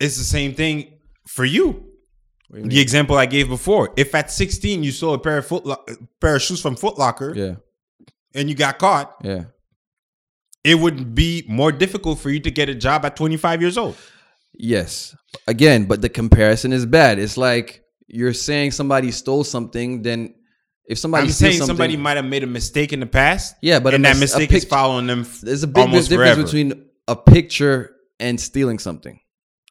It's the same thing for you. The example I gave before. If at 16 you stole a pair of foot pair of shoes from Foot Locker Yeah, and you got caught, yeah. it would be more difficult for you to get a job at 25 years old. Yes. Again, but the comparison is bad. It's like you're saying somebody stole something, then if somebody I'm saying something, somebody might have made a mistake in the past. Yeah, but a and that mis- a mistake is following them. f- there's a big difference forever. between a picture and stealing something.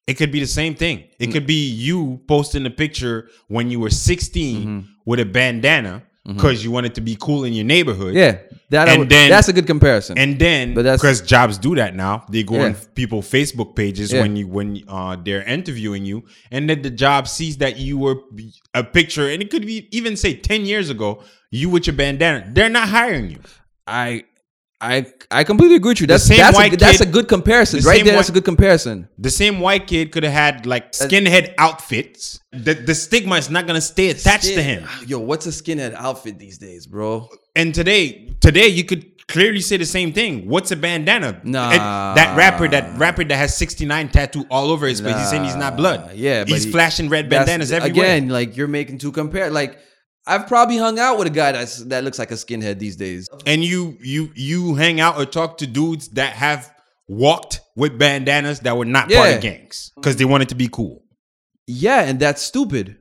It could be the same thing. It Mm. could be you posting a picture when you were 16 Mm-hmm. with a bandana because you want it to be cool in your neighborhood. Yeah, that And would- then- that's a good comparison. And then, But that's- because jobs do that now, they go on Yeah. people Facebook pages Yeah. when you when uh, they're interviewing you, and then the job sees that you were a picture, and it could be even say ten years ago, you with your bandana. They're not hiring you. I I I completely agree with you. That's that's, a, white that's a good comparison. the Right there, that's a good comparison. The same white kid could have had like skinhead outfits. The the stigma is not gonna stay attached to him. Yo, what's a skinhead outfit these days, bro? And today, today you could clearly say the same thing. What's a bandana? Nah. And that rapper, that rapper that has 69 tattoo all over his face. He's saying he's not blood. Uh, yeah, but he's he- flashing red bandanas everywhere. Again, like you're making two compare. Like I've probably hung out with a guy that's that looks like a skinhead these days. and you you you hang out or talk to dudes that have walked with bandanas that were not part of gangs because they wanted to be cool. Yeah, and that's stupid.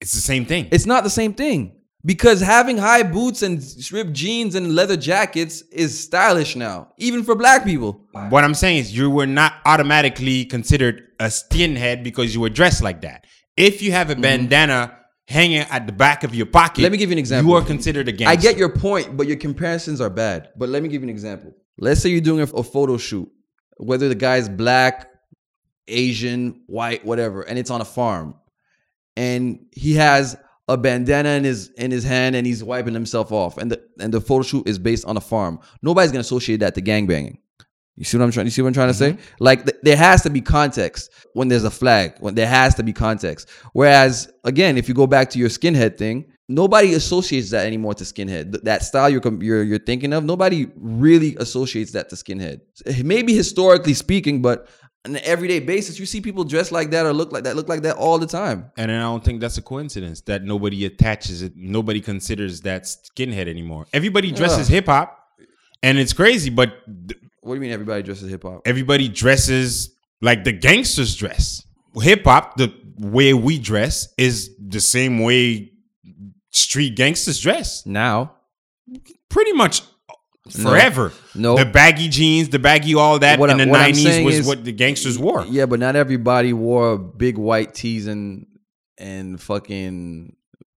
It's the same thing. It's not the same thing. Because having high boots and ripped jeans and leather jackets is stylish now, even for black people. what I'm saying is you were not automatically considered a skinhead because you were dressed like that. If you have a mm-hmm. bandana hanging at the back of your pocket. Let me give you an example. You are considered a gangster. I get your point, but your comparisons are bad. But let me give you an example. Let's say you're doing a, a photo shoot, whether the guy's black, Asian, white, whatever, and it's on a farm, and he has a bandana in his in his hand and he's wiping himself off, and the and the photo shoot is based on a farm. Nobody's gonna associate that to gangbanging. You see what I'm trying? You see what I'm trying to say? Mm-hmm. Like th- there has to be context when there's a flag. When there has to be context. Whereas again, if you go back to your skinhead thing, nobody associates that anymore to skinhead. Th- that style you're com- you're you're thinking of, nobody really associates that to skinhead. Maybe historically speaking, but on an everyday basis, you see people dressed like that or look like that, look like that all the time. And then I don't think that's a coincidence that nobody attaches it. Nobody considers that skinhead anymore. Everybody dresses hip hop, and it's crazy. But th- What do you mean everybody dresses hip hop? everybody dresses like the gangsters dress. Hip hop, the way we dress, is the same way street gangsters dress. Now, Pretty much forever. No. the baggy jeans, the baggy all that What in I- the nineties was is- what the gangsters wore. Yeah, but not everybody wore big white tees and and fucking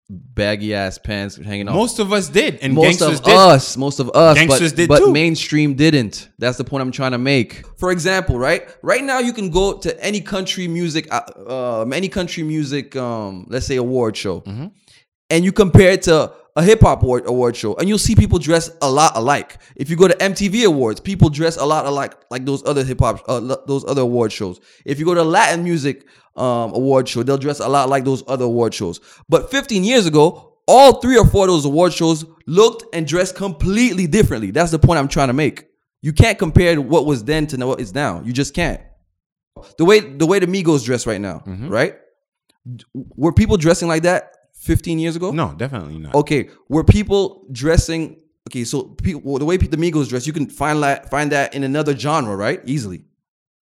baggy ass pants hanging off. Most of us did, and most gangsters of did. us, most of us, Gangsters but, did but too. mainstream didn't. That's the point I'm trying to make. For example, right, right now you can go to any country music, uh, um, any country music, um, let's say award show, Mm-hmm. and you compare it to a hip hop award, award show, and you'll see people dress a lot alike. If you go to MTV awards, people dress a lot alike, like those other hip hop, uh, those other award shows. If you go to Latin music um, award show, they'll dress a lot like those other award shows. But 15 years ago, all three or four of those award shows looked and dressed completely differently. That's the point I'm trying to make. You can't compare what was then to what is now. You just can't. The way the way the Migos dress right now, right? Were people dressing like that 15 years ago? No, definitely not. Okay, were people dressing? Okay, so people, the way the Migos dress, you can find that find that in another genre, right? Easily.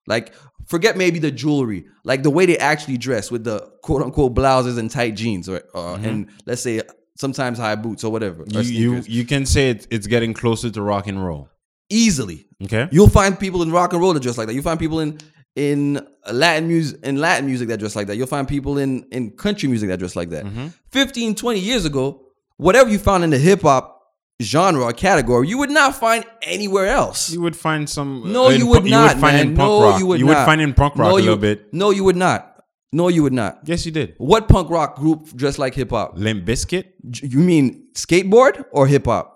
Like, forget maybe the jewelry, like the way they actually dress with the quote unquote blouses and tight jeans, or uh, and let's say sometimes high boots or whatever. or Mm-hmm. you, you can say it, it's getting closer to rock and roll. easily. Okay. You'll find people in rock and roll that dress like that. You find people in in Latin music in Latin music that dress like that. You'll find people in in country music that dress like that. Mm-hmm. 15, 20 years ago, whatever you found in the hip hop genre or category, you would not find anywhere else. You would find some. No, uh, in you would not, You would find man. in punk no, rock. you would you would find in punk rock no, a little bit. No, you would not. No, you would not. Yes, you did. What punk rock group dressed like hip hop? Limp Bizkit. You mean skateboard or hip hop?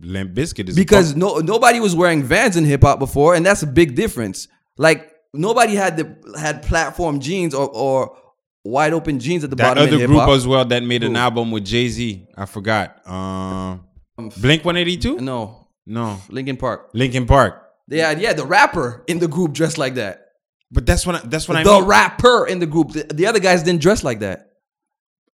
Limp Bizkit is Because no nobody was wearing Vans in hip hop before, and that's a big difference. Like nobody had the had platform jeans or or wide open jeans at the that bottom in other group as well that made an album with Jay Z. I forgot. Um, Blink One Eighty Two. No, No, Linkin Park. Linkin Park. Yeah, yeah the rapper in the group dressed like that. But that's what I, that's what I the mean. rapper in the group. The, the other guys didn't dress like that.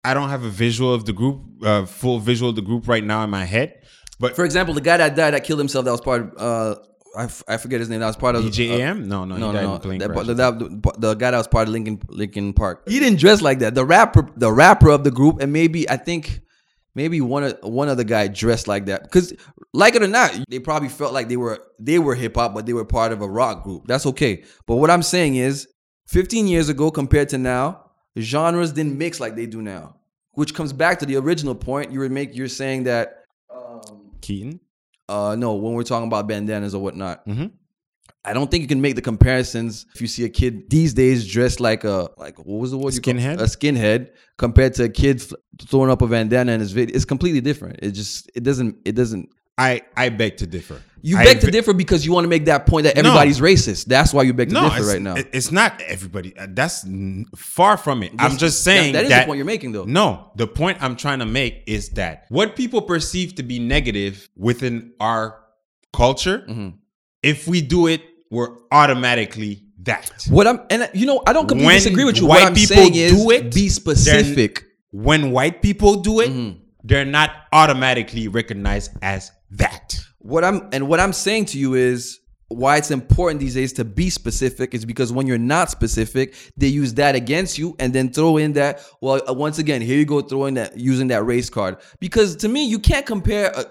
I don't have a visual of the group, uh, full visual of the group right now in my head. But For example, the guy that died that killed himself that was part of uh I, f- I forget his name. That was part of DJ uh? No, no, he no, died no, in a plane That- the, the, the guy that was part of Linkin Linkin Park. He didn't dress like that. The rapper, the rapper of the group, and maybe I think maybe one of one other guy dressed like that. Because like it or not, they probably felt like they were they were hip hop, but they were part of a rock group. That's okay. But what I'm saying is, 15 years ago compared to now, genres didn't mix like they do now. Which comes back to the original point. You were make you're saying that Keaton. uh no when we're talking about bandanas or whatnot Mhm. I don't think you can make the comparisons if you see a kid these days dressed like a like what was the word Skinhead? a skinhead compared to a kid throwing up a bandana in his video it's completely different it just it doesn't it doesn't I I beg to differ. you I beg to differ because you want to make that point that No. everybody's racist that's why you beg to No, differ right now it's not everybody. Uh, That's far from it. I'm Yes, just that- saying that is the point you're making, though. No, the point I'm trying to make is that what people perceive to be negative within our culture, Mm-hmm. if we do it, we're automatically that. what i'm and you know i don't completely When disagree with you white what i'm people saying is do it, be specific When white people do it, Mm-hmm. they're not automatically recognized as that. what I'm and what I'm saying to you is why it's important these days to be specific is because when you're not specific, they use that against you and then throw in that. Well, uh, once again, here you go throwing that using that race card because to me you can't compare. Uh,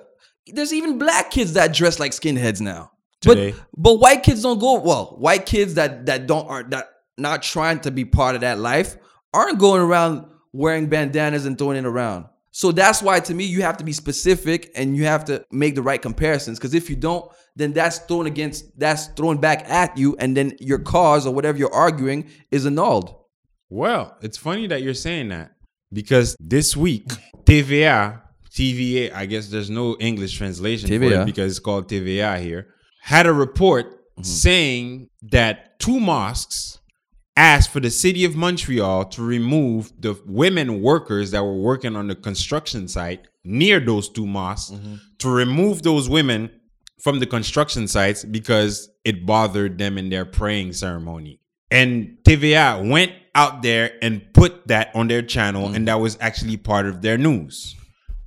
there's even black kids that dress like skinheads now, Today. but but white kids don't go well. White kids that that don't are that not trying to be part of that life aren't going around wearing bandanas and throwing it around. So that's why to me you have to be specific and you have to make the right comparisons because if you don't, then that's thrown against that's thrown back at you and then your cause or whatever you're arguing is annulled. Well, it's funny that you're saying that because this week TVA, TVA, I guess there's no English translation for TVA. it because it's called TVA here, had a report mm-hmm. saying that two mosques asked for the city of Montreal to remove the women workers that were working on the construction site near those two mosques mm-hmm. to remove those women from the construction sites because it bothered them in their praying ceremony. And TVA went out there and put that on their channel, and mm-hmm. that was actually part of their news.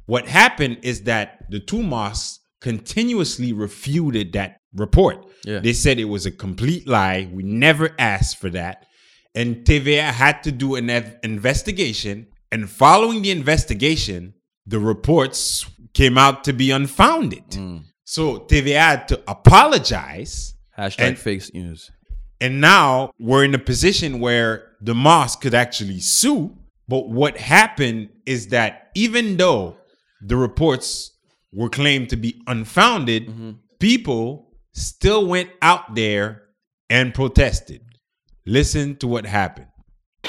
What happened is that the two mosques continuously refuted that report. Yeah. They said it was a complete lie. We never asked for that. And TVA had to do an ev- investigation. And following the investigation, the reports came out to be unfounded. Hmm. So TVA had to apologize. Hashtag And- fake news. And now we're in a position where the mosque could actually sue. But what happened is that even though the reports were claimed to be unfounded, mm-hmm. people still went out there and protested. Listen to what happened.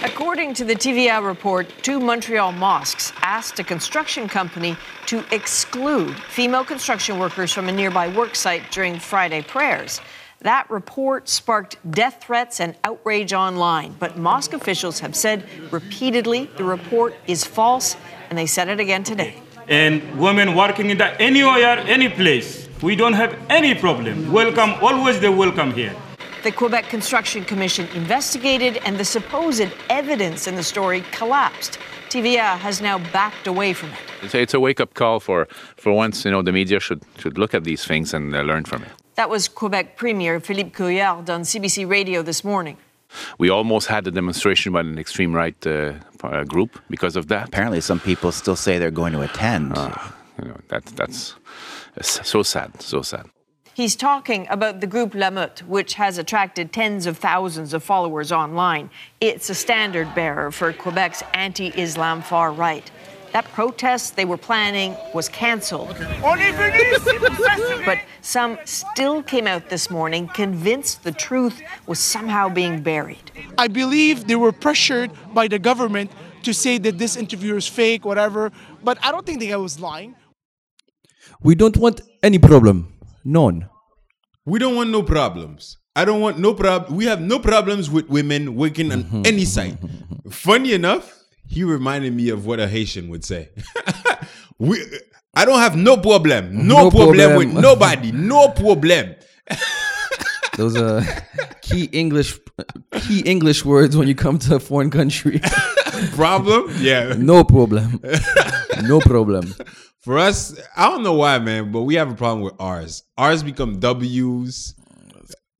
According to the TVA report, two Montreal mosques asked a construction company to exclude female construction workers from a nearby work site during Friday prayers. That report sparked death threats and outrage online, but mosque officials have said repeatedly the report is false, and they said it again today. and women working in the anywhere, any place. We don't have any problem. Welcome, always they welcome here. The Quebec Construction Commission investigated, and the supposed evidence in the story collapsed. TVA has now backed away from it. It's a, it's a wake-up call for, for once. You know, the media should should look at these things and uh, learn from it. That was Quebec Premier Philippe Couillard on CBC Radio this morning. We almost had a demonstration by an extreme right uh, uh, group because of that. Apparently, some people still say they're going to attend. You know, that that's it's so sad, so sad. He's talking about the group La Meute, which has attracted tens of thousands of followers online. It's a standard bearer for Quebec's anti Islam far right. That protest they were planning was cancelled. But some still came out this morning convinced the truth was somehow being buried. I believe they were pressured by the government to say that this interview is fake, whatever. But I don't think the guy was lying. We don't want any problem. None. We don't want no problems. I don't want no problem. We have no problems with women working on mm-hmm. any site. Funny enough, he reminded me of what a Haitian would say. we, I don't have no problem. No, No problem, problem. with nobody. No problem. Those are key English key English words when you come to a foreign country. Problem? Yeah. no problem. No problem. For us, I don't know why, man, but we have a problem with R's. R's become W's.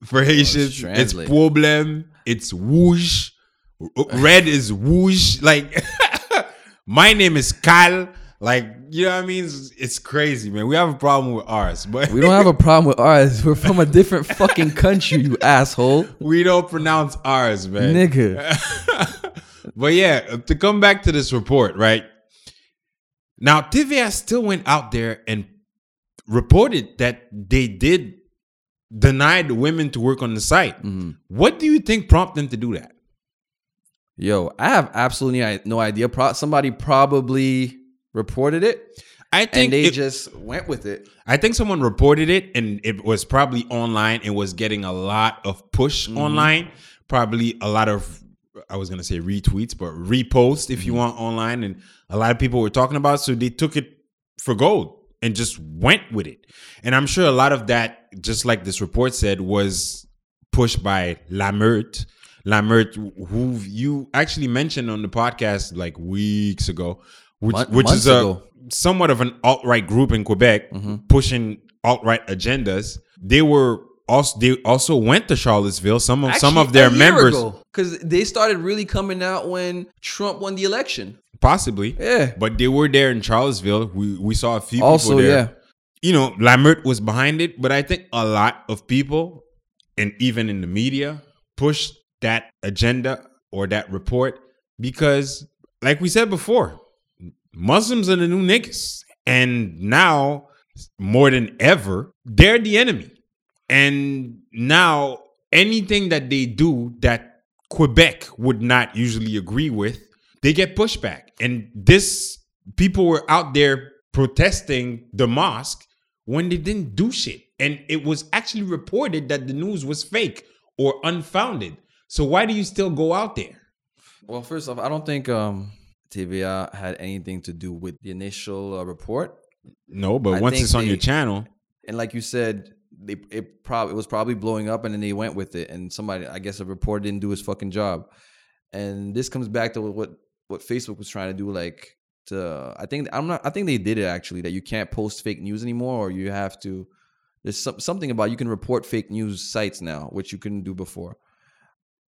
For Haitians, it's translate. problem. It's whoosh. Uh, red is whoosh. Like, my name is Kyle. Like, you know what I mean? It's, it's crazy, man. We have a problem with ours, but We don't have a problem with ours. We're from a different fucking country, you asshole. we don't pronounce ours, man. Nigga. But yeah, to come back to this report, right? Now, TVA still went out there and reported that they did deny the women to work on the site. Mm-hmm. What do you think prompted them to do that? Yo, I have absolutely no idea. Pro- somebody probably reported it I think and they it- just went with it. I think someone reported it and it was probably online and was getting a lot of push Mm-hmm. online. Probably a lot of I was gonna say retweets, but repost if you Mm-hmm. want online, and a lot of people were talking about. it, So they took it for gold and just went with it. And I'm sure a lot of that, just like this report said, was pushed by La Meute. Lamert, who you actually mentioned on the podcast like weeks ago, which, Mon- which is a ago. somewhat of an alt right group in Quebec Mm-hmm. pushing alt right agendas. They were also they also went to Charlottesville. Some of some of their members, because they started really coming out when Trump won the election. possibly, Yeah. but they were there in Charlottesville. We we saw a few Also, people there. yeah. You know, La Meute was behind it, but I think a lot of people, and even in the media, pushed that agenda or that report because, like we said before, Muslims are the new niggas. And now, more than ever, they're the enemy. And now, anything that they do that Quebec would not usually agree with, they get pushback. And this, people were out there protesting the mosque when they didn't do shit. And it was actually reported that the news was fake or unfounded. So why do you still go out there? Well, first off, I don't think um, TVA had anything to do with the initial uh, report. No, but I once it's on your channel, and like you said, they it probably it was probably blowing up, and then they went with it, and somebody, I guess, a reporter didn't do his fucking job, and this comes back to what what Facebook was trying to do, like to I think I'm not I think they did it actually that you can't post fake news anymore, or you have to. There's some, something about you can report fake news sites now, which you couldn't do before.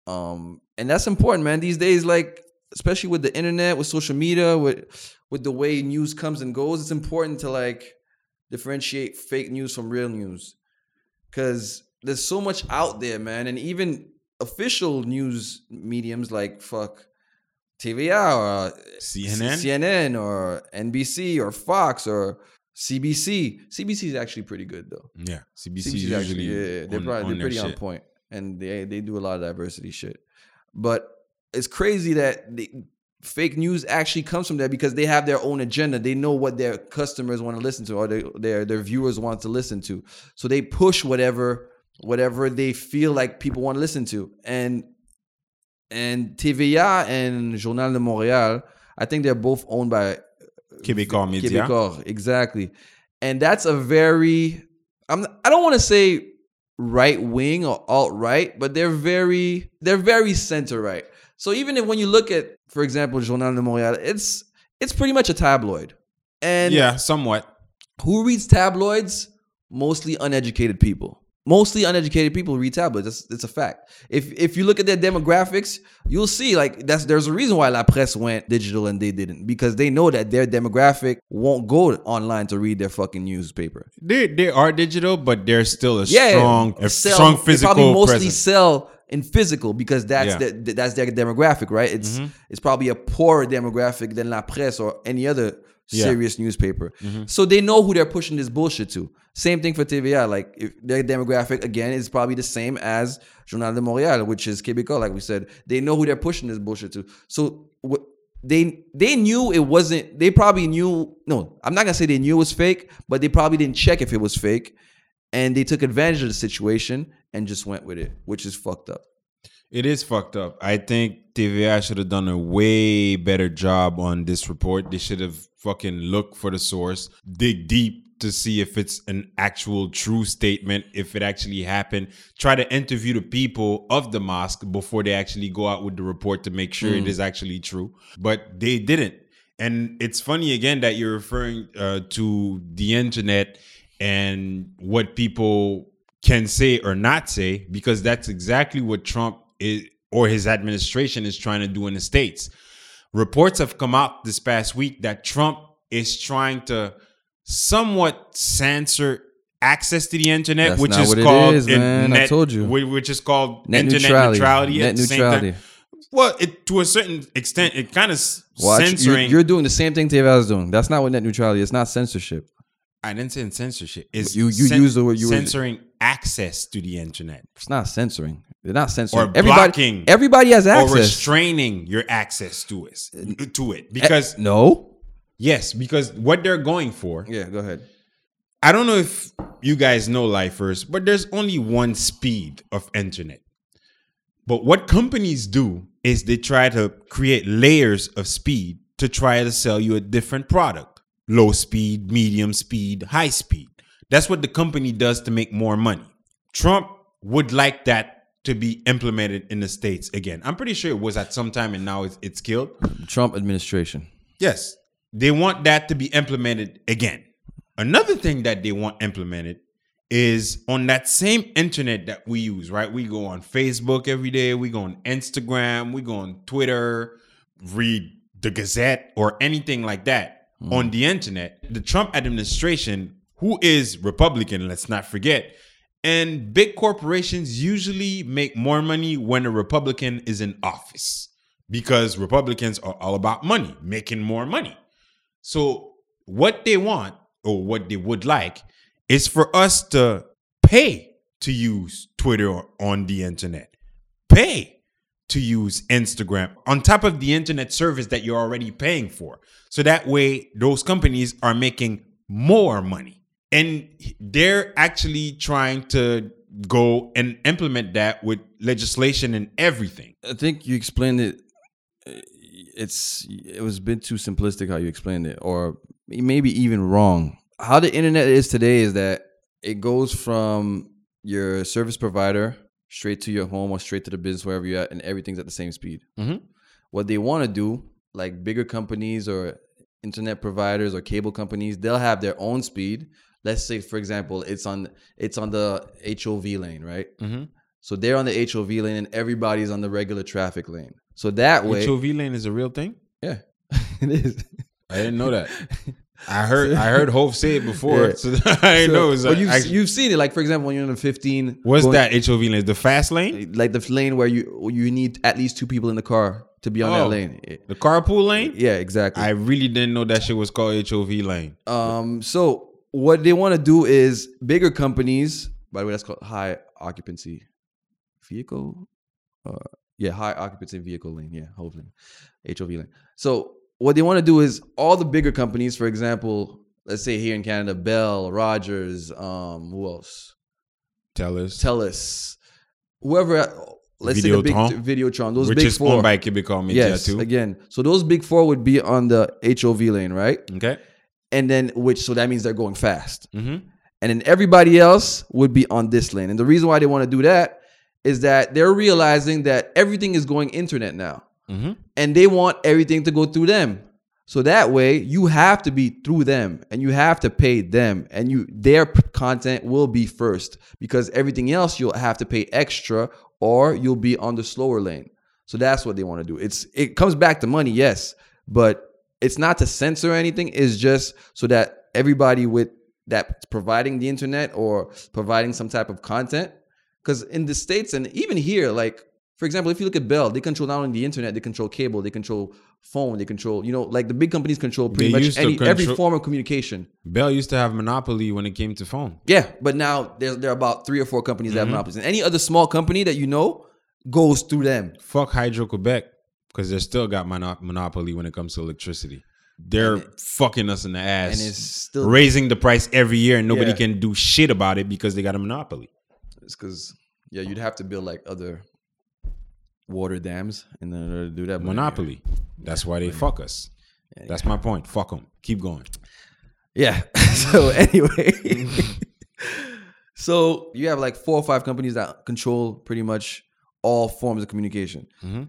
Um, and that's important, man. These days, like especially with the internet, with social media, with with the way news comes and goes, it's important to like differentiate fake news from real news because there's so much out there, man, and even official news mediums like fuck TVA or uh, CNN? CNN or NBC or Fox or CBC. CBC is actually pretty good though. yeah, CBC, is actually yeah, yeah, they're on- probably they're pretty on shit. point, and they they do a lot of diversity shit. But it's crazy that the fake news actually comes from there because they have their own agenda. They know what their customers want to listen to or they, their their viewers want to listen to, so they push whatever whatever they feel like people want to listen to. And and TVA and Journal de Montréal, I think they're both owned by uh, Quebecor Media. Québécois, exactly. And that's a very I'm I don't want to say right wing or alt right, but they're very they're very center right. So even if when you look at, for example, Journal de Montréal, it's it's pretty much a tabloid. And Yeah, somewhat. who reads tabloids? Mostly uneducated people. mostly uneducated people read tabloids. It's, it's a fact. If if you look at their demographics, you'll see like that's there's a reason why La Presse went digital and they didn't because they know that their demographic won't go online to read their fucking newspaper. They they are digital, but they're still a Yeah, strong, a strong they physical probably mostly presence. sell in physical because that's Yeah. the, that's their demographic, right? It's Mhm. it's probably a poorer demographic than La Presse or any other Yeah. serious newspaper. Mhm. So they know who they're pushing this bullshit to. Same thing for TVA. Like if their demographic again is probably the same as Journal de Montréal, which is Québécois. Like we said, they know who they're pushing this bullshit to. So what they they knew it wasn't. They probably knew. No, I'm not gonna say they knew it was fake, but they probably didn't check if it was fake, and they took advantage of the situation and just went with it, which is fucked up. It is fucked up. I think TVA should have done a way better job on this report. They should have fucking looked for the source, dig deep to see if it's an actual true statement, if it actually happened. Try to interview the people of the mosque before they actually go out with the report to make sure it Mm. is actually true. But they didn't. And it's funny again that you're referring uh, to the internet and what people can say or not say, because that's exactly what Trump is, or his administration is trying to do in the States. Reports have come out this past week that Trump is trying to somewhat censor access to the internet, That's which is called is, in man. I told you. which is called Net internet neutrality. neutrality. Net at the same time. neutrality. Well, it to a certain extent, it kind of you're, censoring. you're doing the same thing TVA is doing. That's not what net neutrality. It's not censorship. I didn't say censorship. It's You- you cen- use the word- you were- censoring access to the internet. It's not censoring. They're not censoring. or everybody, blocking everybody has or access. restraining your access to it to it because Eh, no yes because what they're going for yeah go ahead i don't know if you guys know lifers but there's only one speed of internet but what companies do is they try to create layers of speed to try to sell you a different product low speed medium speed high speed that's what the company does to make more money trump would like that to be implemented in the states again i'm pretty sure it was at some time and now it's, it's killed Trump administration. Yes. They want that to be implemented again. Another thing that they want implemented is on that same internet that we use, right? We go on Facebook every day, we go on Instagram, we go on Twitter, read the Gazette or anything like that hmm. on the internet. The Trump administration, who is Republican, let's not forget, and big corporations usually make more money when a Republican is in office because Republicans are all about money, making more money. So, what they want or what they would like is for us to pay to use Twitter on the internet, pay to use Instagram on top of the internet service that you're already paying for. So that way, those companies are making more money. And they're actually trying to go and implement that with legislation and everything. I think you explained it. uh, It's it was a bit too simplistic how you explained it, or maybe even wrong. How the internet is today is that it goes from your service provider straight to your home or straight to the business wherever you're at, and everything's at the same speed. Mhm. What they want to do, like bigger companies or internet providers or cable companies, they'll have their own speed. Let's say, for example, it's on it's on the HOV lane, right? Mhm. So they're on the HOV lane, and everybody's on the regular traffic lane. So that way, HOV lane is a real thing? yeah, it is. I didn't know that. I heard I heard Hove say it before, Yeah. so I didn't know it was. But a- you've, actually- you've seen it, like for example, when you're in the 15. What's going- that HOV lane? The fast lane? Like the lane where you you need at least two people in the car to be on Oh, that lane. The carpool lane? Yeah, exactly. I really didn't know that shit was called HOV lane. Um, so what they want to do is bigger companies. By the way, that's called high occupancy vehicle. Uh, yeah, high occupancy vehicle lane. Yeah, HOV lane, HOV lane. So what they want to do is all the bigger companies, for example, let's say here in Canada, Bell, Rogers, um, who else? Tellus. Telus, whoever. Let's say the big Videotron, Videotron, those which big is four. owned by Quebecor Media yes, too. again. So those big four would be on the HOV lane, right? Okay. And then which so that means they're going fast. Mm-hmm. And then everybody else would be on this lane. And the reason why they want to do that is that they're realizing that everything is going internet now. Mm-hmm. And they want everything to go through them. So that way you have to be through them and you have to pay them and you their content will be first because everything else you'll have to pay extra or you'll be on the slower lane. So that's what they want to do. It's it comes back to money, yes, but it's not to censor anything. It's just so that everybody with that's providing the internet or providing some type of content because in the states and even here like for example if you look at bell they control not only the internet they control cable they control phone they control you know like the big companies control pretty They much any, every form of communication Bell used to have monopoly when it came to phone. yeah but now there's there are about three or four companies that have Mhm. monopolies and any other small company that you know goes through them Fuck Hydro Quebec because they still got mono- monopoly when it comes to electricity. They're fucking us in the ass and it's still raising the price every year, and nobody Yeah. can do shit about it because they got a monopoly. it's because yeah you'd have to build like other water dams in order to do that Monopoly. That's why they fuck us. That's my point. Fuck them. Keep going. Yeah. so anyway, so you have like four or five companies that control pretty much all forms of communication. Mhm.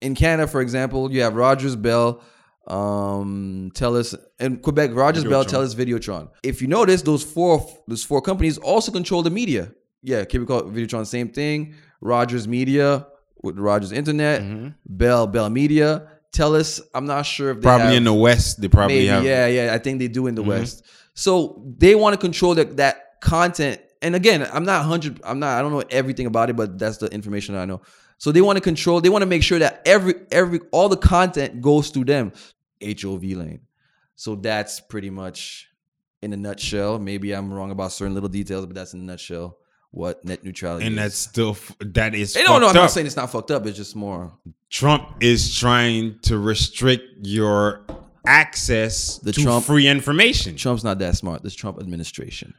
In Canada, for example, you have Rogers, Bell, um, Telus, and Quebec, Rogers, Bell, Videotron. Telus, Videotron. If you notice, those four those four companies also control the media. Yeah, Quebec, Videotron, same thing. Rogers Media with Rogers Internet, Mm-hmm. Bell, Bell Media. Telus, I'm not sure if they Probably have- in the West, they probably Maybe, have. yeah, yeah. I think they do in the Mhm. West. So they want to control that that content. And again, I'm not hundred. I'm not. I don't know everything about it, but that's the information I know. So they want to control. They want to make sure that every every all the content goes through them. HOV lane. So that's pretty much in a nutshell. Maybe I'm wrong about certain little details, but that's in a nutshell what net neutrality. And is. that's still that is. Hey, no, no. I'm not saying it's not fucked up. It's just more Trump is trying to restrict your access The to Trump- free information. Trump's not that smart. This Trump administration.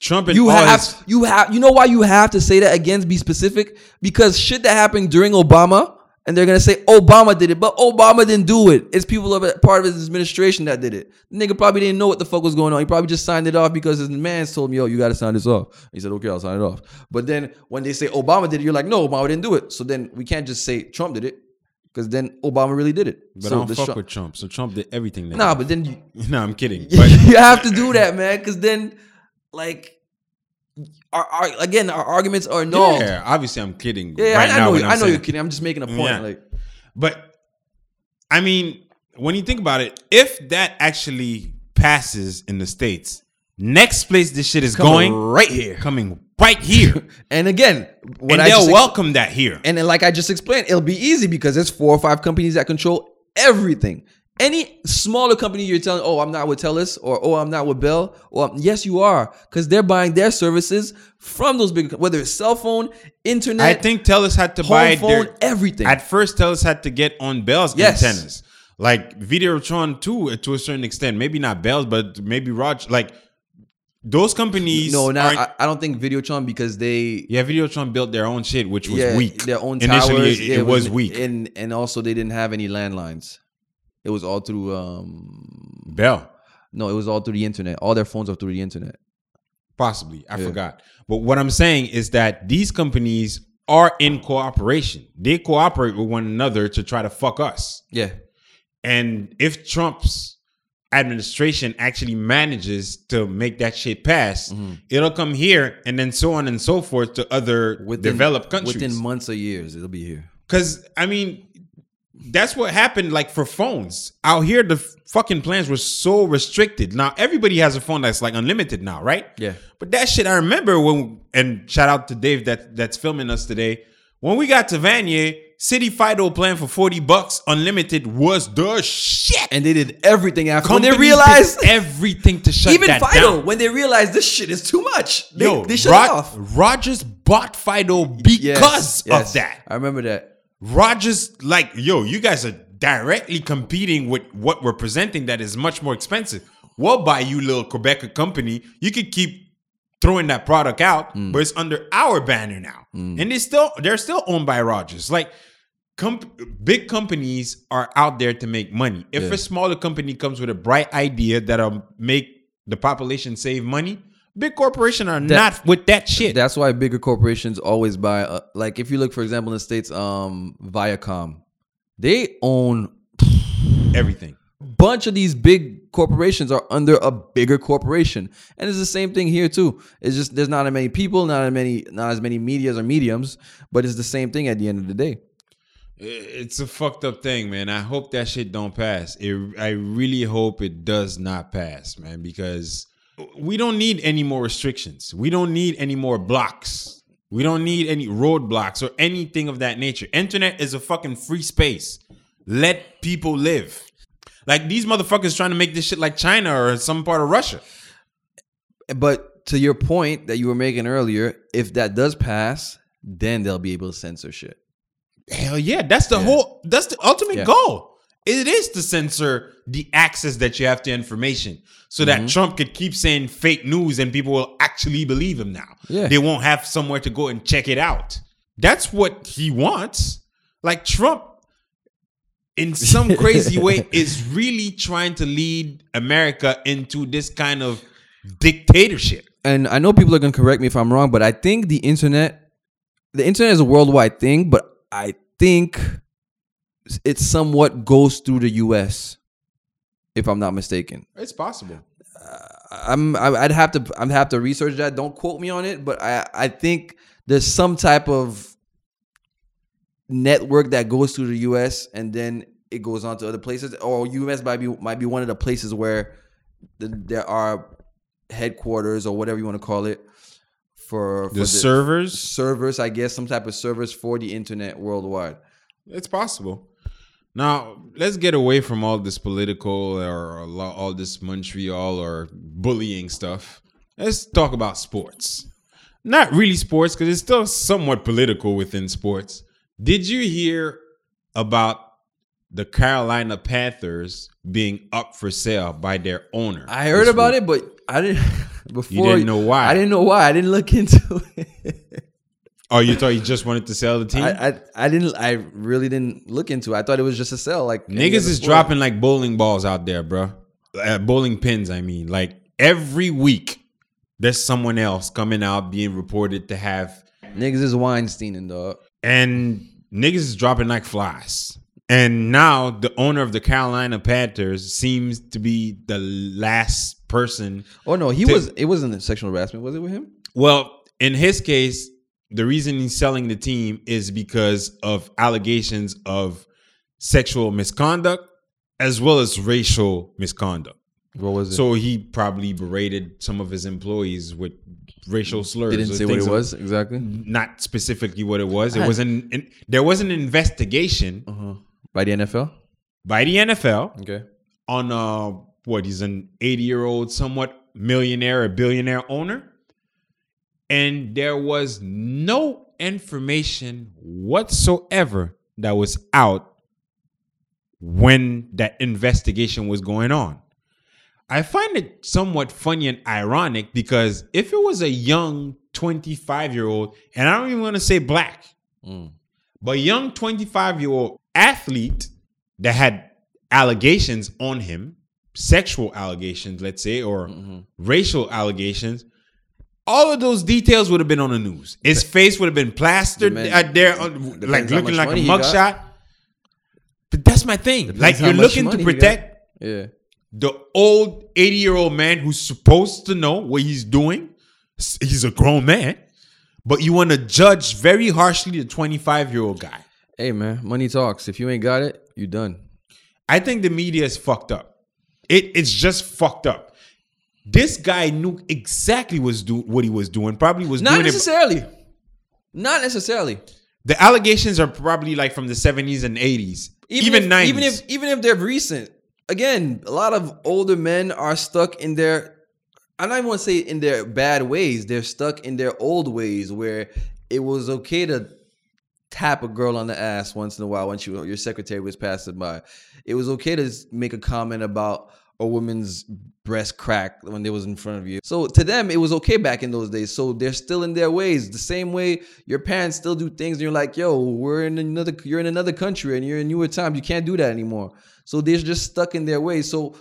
Trump and you have his- you have you know why you have to say that again be specific because shit that happened during obama and they're gonna say obama did it but obama didn't do it it's people of part of his administration that did it the nigga probably didn't know what the fuck was going on he probably just signed it off because his man told me yo you gotta sign this off he said okay i'll sign it off but then when they say obama did it you're like no obama didn't do it so then we can't just say trump did it because then obama really did it But so I don't fuck Trump- with Trump. So Trump did everything. Nah but then you, no, I'm kidding. But you have to do that, man, because then, like, our, our again, our arguments are no. yeah, obviously I'm kidding. Yeah, right I, I now know. you- I know saying- you're kidding. I'm just making a point. Yeah. Like, But I mean, when you think about it, if that actually passes in the states, next place this shit is Coming going right here. coming right here, and again, what and I they'll ex- welcome that here. And then, like I just explained, it'll be easy because there's four or five companies that control everything. Any smaller company you're telling, oh, I'm not with Telus, or oh, I'm not with Bell, or yes, you are, because they're buying their services from those big, whether it's cell phone, internet. I think Telus had to buy phone, their, everything. At first, Telus had to get on Bell's Yes. antennas, like Videotron too, uh, to a certain extent. Maybe not Bell's, but maybe Rog. Like those companies. no, now I, I don't think Videotron because they yeah, Videotron built their own shit, which was yeah, weak. Their own Initially, towers. it, yeah, it was weak. and and also they didn't have any landlines. It was all through um Bell. no, it was all through the internet. All their phones are through the internet. Possibly. I Yeah. forgot. But what I'm saying is that these companies are in cooperation. They cooperate with one another to try to fuck us. Yeah. And if Trump's administration actually manages to make that shit pass, Mm-hmm. it'll come here and then so on and so forth to other developed countries. Within months or years, it'll be here. Because I mean, that's what happened. Like for phones out here, the fucking plans were so restricted. Now everybody has a phone that's like unlimited now, right? Yeah. But that shit, I remember when. And shout out to Dave that that's filming us today. When we got to Vanier, City Fido plan for forty bucks unlimited was the shit. And they did everything after when they realized everything to shut down. even Fido down. when they realized this shit is too much. They, Yo, they shut Rod- off Rogers bought Fido because Yes, yes. of that. I remember that. Rogers, like, yo, you guys are directly competing with what we're presenting that is much more expensive. We'll buy you, little Quebec company. You could keep throwing that product out, Mm. but it's under our banner now, and they still they're still owned by Rogers. Like, comp- big companies are out there to make money. If Yeah. a smaller company comes with a bright idea that'll make the population save money, big corporations are not with that shit. That's why bigger corporations always buy. Uh, like if you look, for example, in the states, um, Viacom, they own Everything. bunch of these big corporations are under a bigger corporation, and it's the same thing here too. It's just there's not as many people, not as many, not as many medias or mediums, but it's the same thing at the end of the day. It's a fucked up thing, man. I hope that shit don't pass. It, I really hope it does not pass, man, because we don't need any more restrictions. We don't need any more blocks. We don't need any roadblocks or anything of that nature. Internet is a fucking free space. Let people live. Like these motherfuckers trying to make this shit like China or some part of Russia. But to your point that you were making earlier, if that does pass, then they'll be able to censor shit. Hell yeah, that's the whole that's the ultimate Yeah. goal. It is to censor the access that you have to information so that Mhm. Trump could keep saying fake news and people will actually believe him now. Yeah. They won't have somewhere to go and check it out. That's what he wants. Like Trump in some crazy way is really trying to lead America into this kind of dictatorship. and I know people are gonna correct me if I'm wrong, but I think the internet, the internet is a worldwide thing, but I think it somewhat goes through the U.S. If I'm not mistaken, It's possible. Uh, I'm I- I'd have to I'd have to research that. Don't quote me on it, but I I think there's some type of network that goes through the U.S. and then it goes on to other places, or U.S. might be might be one of the places where the, there are headquarters or whatever you want to call it for, for The servers? servers, I guess, some type of servers for the internet worldwide. It's possible. Now let's get away from all this political or all this Montreal or bullying stuff. Let's talk about sports. Not really sports because it's still somewhat political within sports. Did you hear about the Carolina Panthers being up for sale by their owner? I heard about it, but I didn't before. You didn't know why. I didn't know why. I didn't look into it. Oh, you thought you just wanted to sell the team? I, I I didn't. I really didn't look into it. I thought it was just a sell. Like Niggas is dropping like bowling balls out there, bro. Uh, bowling pins, I mean. Like every week, there's someone else coming out being reported to have, Niggas is Weinstein and dog. and niggas is dropping like flies. And now the owner of the Carolina Panthers seems to be the last person. Oh no, he to- was. It wasn't sexual harassment. Was it with him? Well, in his case, the reason he's selling the team is because of allegations of sexual misconduct as well as racial misconduct. What was it? So he probably berated some of his employees with racial slurs. Didn't say what it of- was exactly. Not specifically what it was. It was an, an there was an investigation Uh-huh. By the NFL. by the NFL Okay. on uh what he's an 80 year old somewhat millionaire or billionaire owner and there was no information whatsoever that was out when that investigation was going on. I find it somewhat funny and ironic because if it was a young 25 year old and i don't even want to say black mm. but young 25 year old athlete that had allegations on him, sexual allegations, let's say, or mm-hmm. racial allegations, all of those details would have been on the news. His face would have been plastered out there, on- like looking like a money he got. mugshot. But that's my thing. Depends like you're looking to money he got. protect Yeah. the old 80 year old man who's supposed to know what he's doing. He's a grown man, but you want to judge very harshly the 25 year old guy. Hey man, money talks. If you ain't got it, you done. I think the media is fucked up. It, it's just fucked up. This guy knew exactly was do, what he was doing. Probably was Not doing it. necessarily. Not necessarily. The allegations are probably like from the 70s and 80s, even, if, 90s. Even if even if they're recent. Again, a lot of older men are stuck in their I don't even want to say in their bad ways. They're stuck in their old ways where it was okay to tap a girl on the ass once in a while when she, your secretary was passing by. It was okay to make a comment about a woman's breast crack when they was in front of you. So to them, it was okay back in those days. So they're still in their ways. The same way your parents still do things, and you're like, "Yo, we're in another, you're in another country, and you're in newer times. You can't do that anymore." So they're just stuck in their ways. So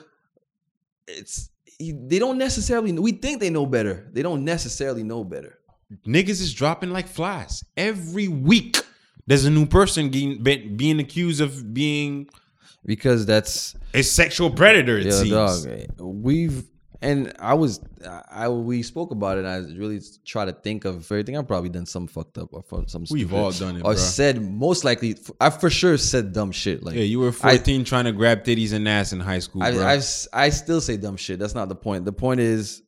it's they don't necessarily. We think they know better. They don't necessarily know better. Niggas is dropping like flies. Every week, there's a new person getting, be- being accused of being because that's It's sexual predator. It yeah, seems. dog. We've and I was I, I we spoke about it. and I really try to think of everything. I've probably done some fucked up or some. We've all done it, or bruh. said most likely. I for sure said dumb shit. Like Yeah, you were I- 14 trying to grab titties and ass in high school, I, bro. S- I still say dumb shit. That's not the point. The point is,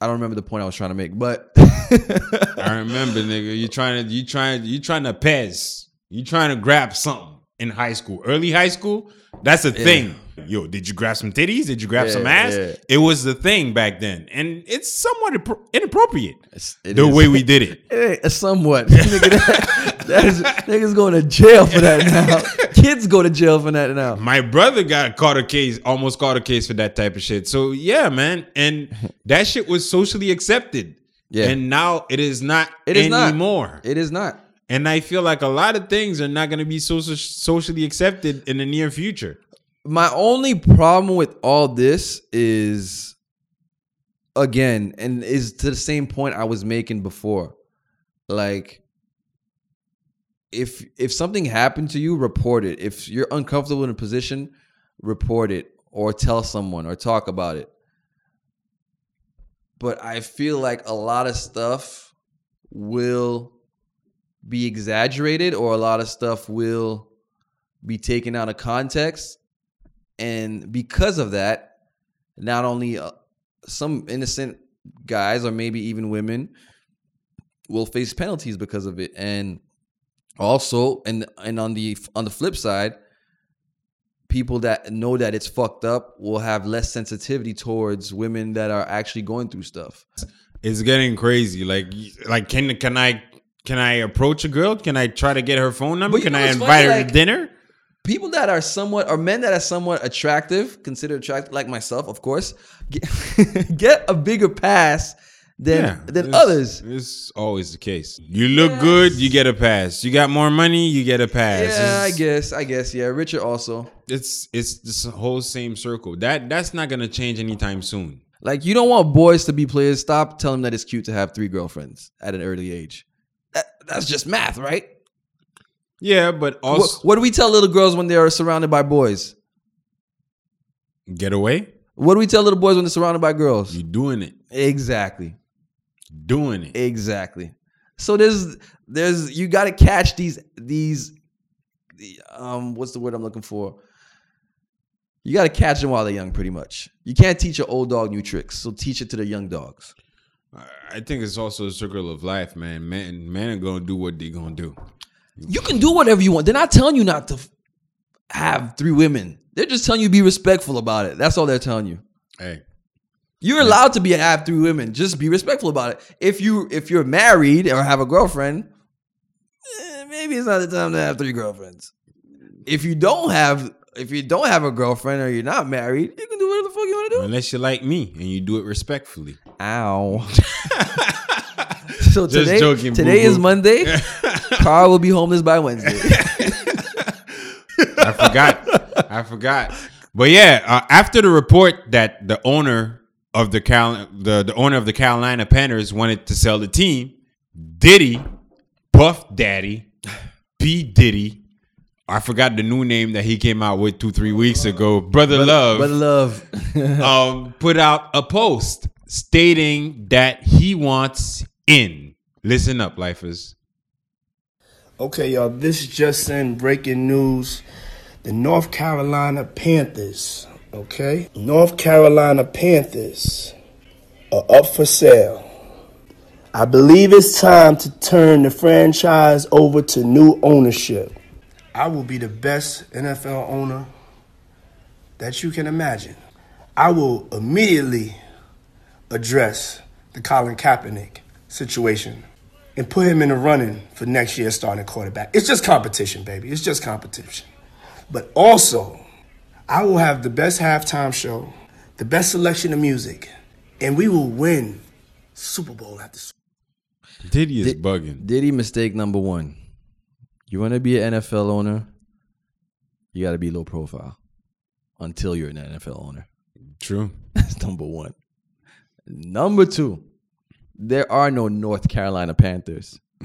I don't remember the point I was trying to make, but I remember, nigga. You trying to you trying you trying to pez. You trying to grab something in high school, early high school. That's a thing. Yo, did you grab some titties? Did you grab some ass? yeah. It was the thing back then, and it's somewhat appro- inappropriate it the is. way we did it. Eh, somewhat. Nigga, that, that is, niggas going to jail for that now. Kids go to jail for that now. My brother got caught a case, almost caught a case for that type of shit. So yeah, man, and that shit was socially accepted. Yeah. and now it is not It is not. anymore. It is not. And I feel like a lot of things are not going to be social, socially accepted in the near future. My only problem with all this is, again, and is to the same point I was making before. Like, if if something happened to you, report it. If you're uncomfortable in a position, report it or tell someone or talk about it. But I feel like a lot of stuff will be exaggerated or a lot of stuff will be taken out of context. And because of that not only uh, some innocent guys or maybe even women will face penalties because of it. And also and and on the on the flip side people that know that it's fucked up will have less sensitivity towards women that are actually going through stuff. It's getting crazy. Like, like can can I can I approach a girl? Can I try to get her phone number? Can I invite funny? her Like, to dinner? people that are somewhat or men that are somewhat attractive considered attractive like myself of course get, get a bigger pass than than it's- others It's always the case. You look good, you get a pass. You got more money, you get a pass. yeah i guess i guess yeah richard also It's it's this whole same circle. That that's not gonna change anytime soon. like you don't want boys to be players stop telling them that it's cute to have three girlfriends at an early age that's just math right Yeah, but what, also what do we tell little girls when they are surrounded by boys get away. what do we tell little boys when they're surrounded by girls You doing it. exactly Doing it. Exactly. So there's there's you got to catch these these um what's the word I'm looking for? You got to catch them while they're young pretty much. You can't teach an old dog new tricks. So teach it to the young dogs. I think it's also a circle of life, man. Man, man are gonna do what they gonna do. You can do whatever you want. They're not telling you not to f- have three women. They're just telling you be respectful about it. That's all they're telling you. Hey, You're allowed to be have three women. Just be respectful about it. If you if you're married or have a girlfriend, eh, maybe it's not the time to have three girlfriends. If you don't have if you don't have a girlfriend or you're not married, you can do whatever the fuck you want to do. unless you're like me and you do it respectfully. Ow. so Just today, joking, today is boo-boo. Monday. Carl will be homeless by Wednesday. I forgot. I forgot. But yeah, uh, after the report that the owner of the Cal the, the owner of the Carolina Panthers wanted to sell the team, Diddy, Puff Daddy, P Diddy, I forgot the new name that he came out with two three weeks ago, Brother Love, Brother Love. um, put out a post stating that he wants in. Listen up, lifers. Okay, y'all, this just in breaking news. The North Carolina Panthers, okay? North Carolina Panthers are up for sale. I believe it's time to turn the franchise over to new ownership. I will be the best NFL owner that you can imagine. I will immediately address the Colin Kaepernick situation and put him in the running for next year's starting quarterback. It's just competition, baby. It's just competition. But also, I will have the best halftime show, the best selection of music, and we will win Super Bowl after Super Bowl. Diddy is bugging. Diddy mistake number one. You want to be an NFL owner, you got to be low profile until you're an NFL owner. True. That's number one. Number two, there are no North Carolina Panthers.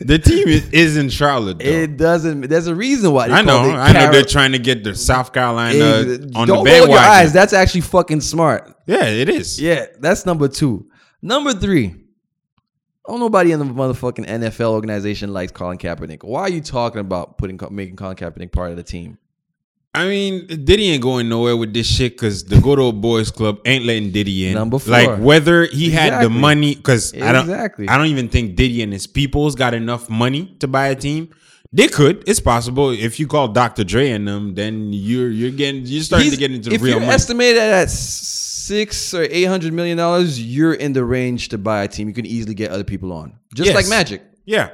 the team is, in Charlotte. Though. It doesn't. There's a reason why. I know. it I know they're trying to get the South Carolina Ex- on Don't the roll your eyes. That's actually fucking smart. Yeah, it is. Yeah, that's number two. Number three. Oh, nobody in the motherfucking NFL organization likes Colin Kaepernick. Why are you talking about putting making Colin Kaepernick part of the team? I mean, Diddy ain't going nowhere with this shit because the good old boys club ain't letting Diddy in. Number four. Like whether he had the money, because I don't, Exactly. I don't even think Diddy and his peoples got enough money to buy a team. They could. It's possible. If you call Dr. Dre and them, then you're you're getting you're starting He's- to get into the if real you're money. estimated at six or eight hundred million dollars, you're in the range to buy a team. You can easily get other people on, just Yes. like Magic. Yeah.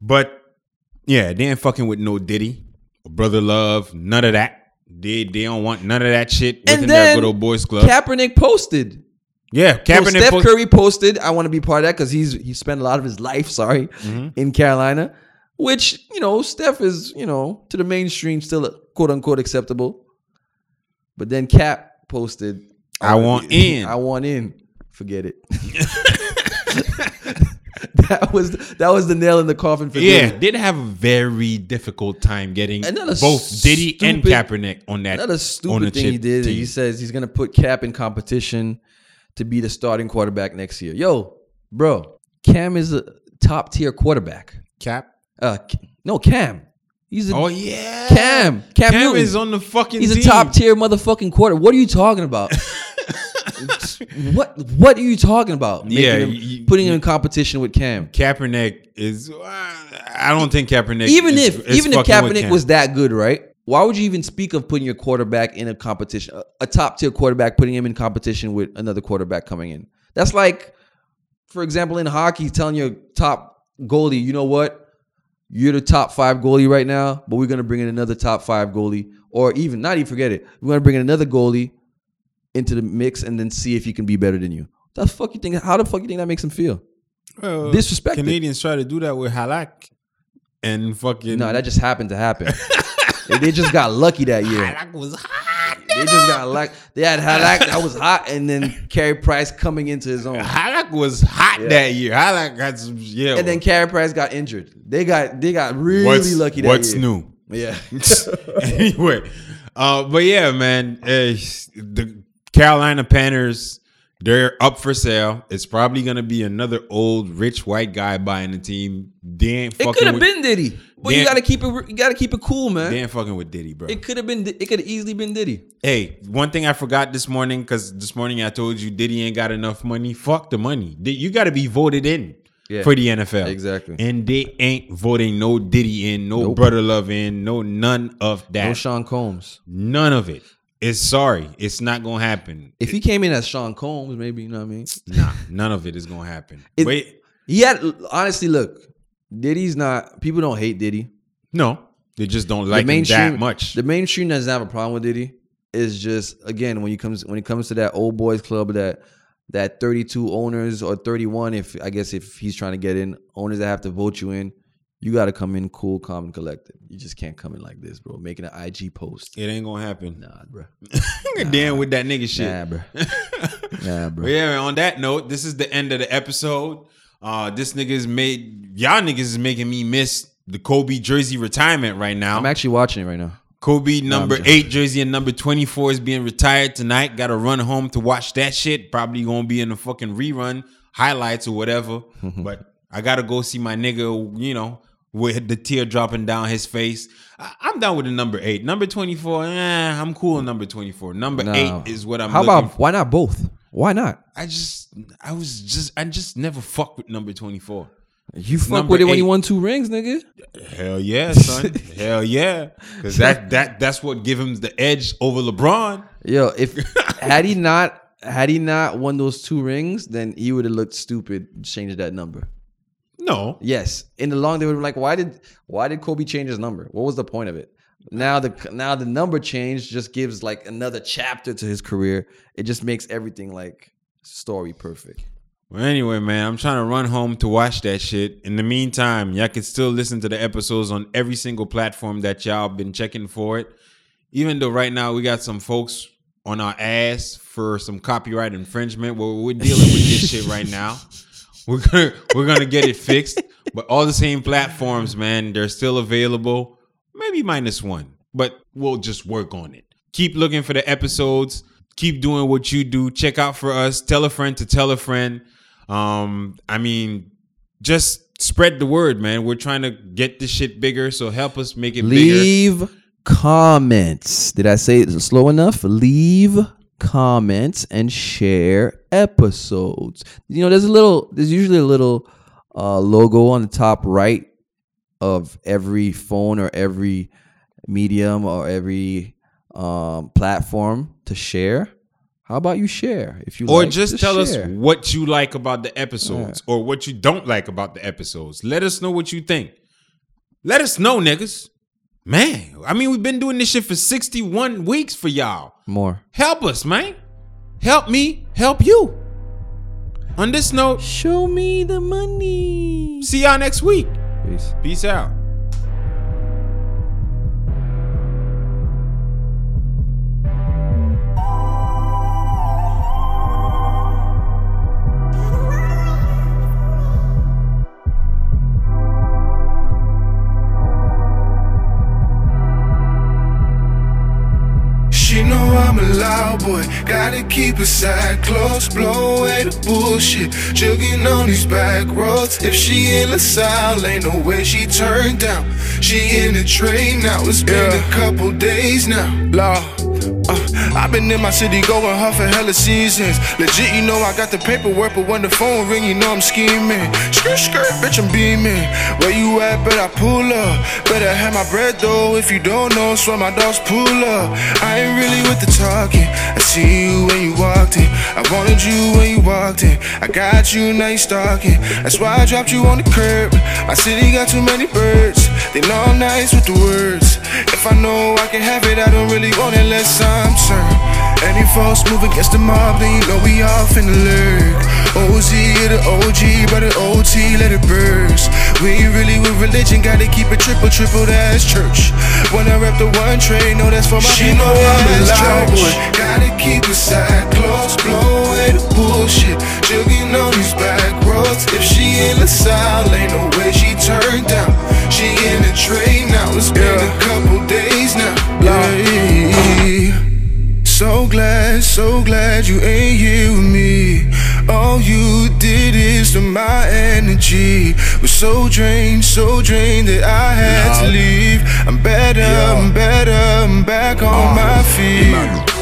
But yeah, they ain't fucking with no Diddy, Brother Love, none of that. They they don't want none of that shit within And their good old boys club. Kaepernick posted. yeah, So Steph post- Curry posted, "I want to be part of that because he's he spent a lot of his life, sorry, Mm-hmm. in Carolina." Which you know, Steph is you know to the mainstream still quote unquote acceptable. But then Cap posted, I want in. I want in." Forget it. that was that was the nail in the coffin for yeah, Diddy. did have a very difficult time getting both Diddy and stupid- Kaepernick on that. Another stupid thing he did. He says he's gonna put Cap in competition to be the starting quarterback next year. Yo, bro, Cam is a top tier quarterback. Cap. Uh, no, Cam. He's a, Oh yeah, Cam. Cam, Cam is on the fucking. He's team. a top tier motherfucking quarter. What are you talking about? what What are you talking about? Making Yeah, him- you- putting him in competition with Cam. Kaepernick is. I don't think Kaepernick. even is- if is even if Kaepernick was that good, right? Why would you even speak of putting your quarterback in a competition, a- a top tier quarterback, putting him in competition with another quarterback coming in? That's like, for example, in hockey, telling your top goalie, you know what, you're the top five goalie right now, but we're gonna bring in another top five goalie, or even not even forget it, we're gonna bring in another goalie into the mix and then see if he can be better than you. The fuck you think? How the fuck you think that makes him feel? Well, disrespected. Canadiens try to do that with Halak and fucking. No, that just happened to happen. they, they just got lucky that year. Halak was hot. They just got like they had Halak that was hot, and then Carey Price coming into his own. Halak was hot Yeah. that year. Halak got some yeah. And then Carey Price got injured. They got they got really what's, lucky that What's year. What's new? Yeah. anyway, uh, but yeah, man, uh, the Carolina Panthers they're up for sale. It's probably gonna be another old rich white guy buying the team. They ain't It fucking. could have been Diddy, but you gotta keep it. You gotta keep it cool, man. They ain't fucking with Diddy, bro. It could have been. It could have easily been Diddy. Hey, one thing I forgot this morning because this morning I told you Diddy ain't got enough money. Fuck the money. You got to be voted in Yeah. for the NFL. Exactly. And they ain't voting no Diddy in, no Nope. brother love in, no none of that. No Sean Combs. None of it. It's sorry. It's not gonna happen. If he came in as Sean Combs, maybe you know what I mean. Nah, none of it is gonna happen. It- Wait, He had honestly look. Diddy's not. People don't hate Diddy. no, they just don't like him that much. The mainstream doesn't have a problem with Diddy. It's just again when you comes when it comes to that old boys club that that 32 owners or 31 if I guess if he's trying to get in owners that have to vote you in, you got to come in cool, calm, and collected. You just can't come in like this, bro. Making an IG post. It ain't gonna happen. Nah, bro. Damn with that nigga shit. Nah, bro. Nah, bro. But yeah, on that note, this is the end of the episode. Uh, this nigga's made y'all niggas is making me miss the Kobe jersey retirement right now. I'm actually watching it right now. Kobe number joking. eight jersey and number 24 is being retired tonight. Gotta run home to watch that shit. Probably gonna be in the fucking rerun, highlights or whatever. but I gotta go see my nigga, you know, with the tear dropping down his face. I- I'm down with the number eight. Number 24, eh, I'm cool on number 24. Number No. eight is what I'm How about why not both? Why not? I just I was just I just never fuck with number 24. You fuck Number with it when you won two rings, nigga. Hell yeah, son. Hell yeah. Cause that that that's what give him the edge over LeBron. Yo, if had he not had he not won those two rings, then he would have looked stupid changing that number. No. Yes, in the long they would be like, why did why did Kobe change his number? What was the point of it? Now the now the number change just gives like another chapter to his career. It just makes everything like story perfect. Well, anyway, man, I'm trying to run home to watch that shit. In the meantime, y'all can still listen to the episodes on every single platform that y'all been checking for it. Even though right now we got some folks on our ass for some copyright infringement, well, we're dealing with this shit right now. We're gonna we're gonna get it fixed. But all the same platforms, man, they're still available. Maybe minus one, but we'll just work on it. Keep looking for the episodes. Keep doing what you do. Check out for us. Tell a friend to tell a friend. Um, I mean, just spread the word, man. We're trying to get this shit bigger, so help us make it bigger. Leave comments. Did I say it slow enough? Leave comments and share episodes. You know, there's a little, there's usually a little uh, logo on the top right of every phone or every medium or every um, platform to share. How about you share if you or like, just tell us what you like about the episodes or what you don't like about the episodes. Let us know what you think. Let us know, niggas. Man, I mean, we've been doing this shit for 61 weeks for y'all. More. Help us, man. Help me, help you. On this note, show me the money. See y'all next week. Peace. Peace out. Gotta keep a side close, blow away the bullshit, jugging on these back roads. If she in the south, ain't no way she turned down. She in the train now, it's been a couple days now. Law. I've been in my city going hard for hella seasons. Legit, you know I got the paperwork, but when the phone ring, you know I'm scheming. Skirt, skirt, bitch, I'm beaming. Where you at? Bet I pull up. Better have my bread though. If you don't know, swear my dogs pull up. I ain't really with the talking. I see you when you walked in. I wanted you when you walked in. I got you, now you stalking. That's why I dropped you on the curb. My city got too many birds. They know I'm nice with the words. If I know I can have it, I don't really want it unless I'm turned. Any false move against the mob, then you know we off in the lurk. OZ the OG, but the OT let it burst. We ain't really with religion, gotta keep it triple, triple that's church. When I rep the one trade, know that's for my She people, know I'm a loud church. boy. Gotta keep it side close, blow away the bullshit. Jugging on these back roads. If she in the south, ain't no way she turned down. She in the train now, it's been a couple days now. Yeah. So glad, so glad you ain't here with me. All you did is to my energy. Was so drained, so drained that I had to leave. I'm better, I'm better, I'm back on my uh-huh. feet.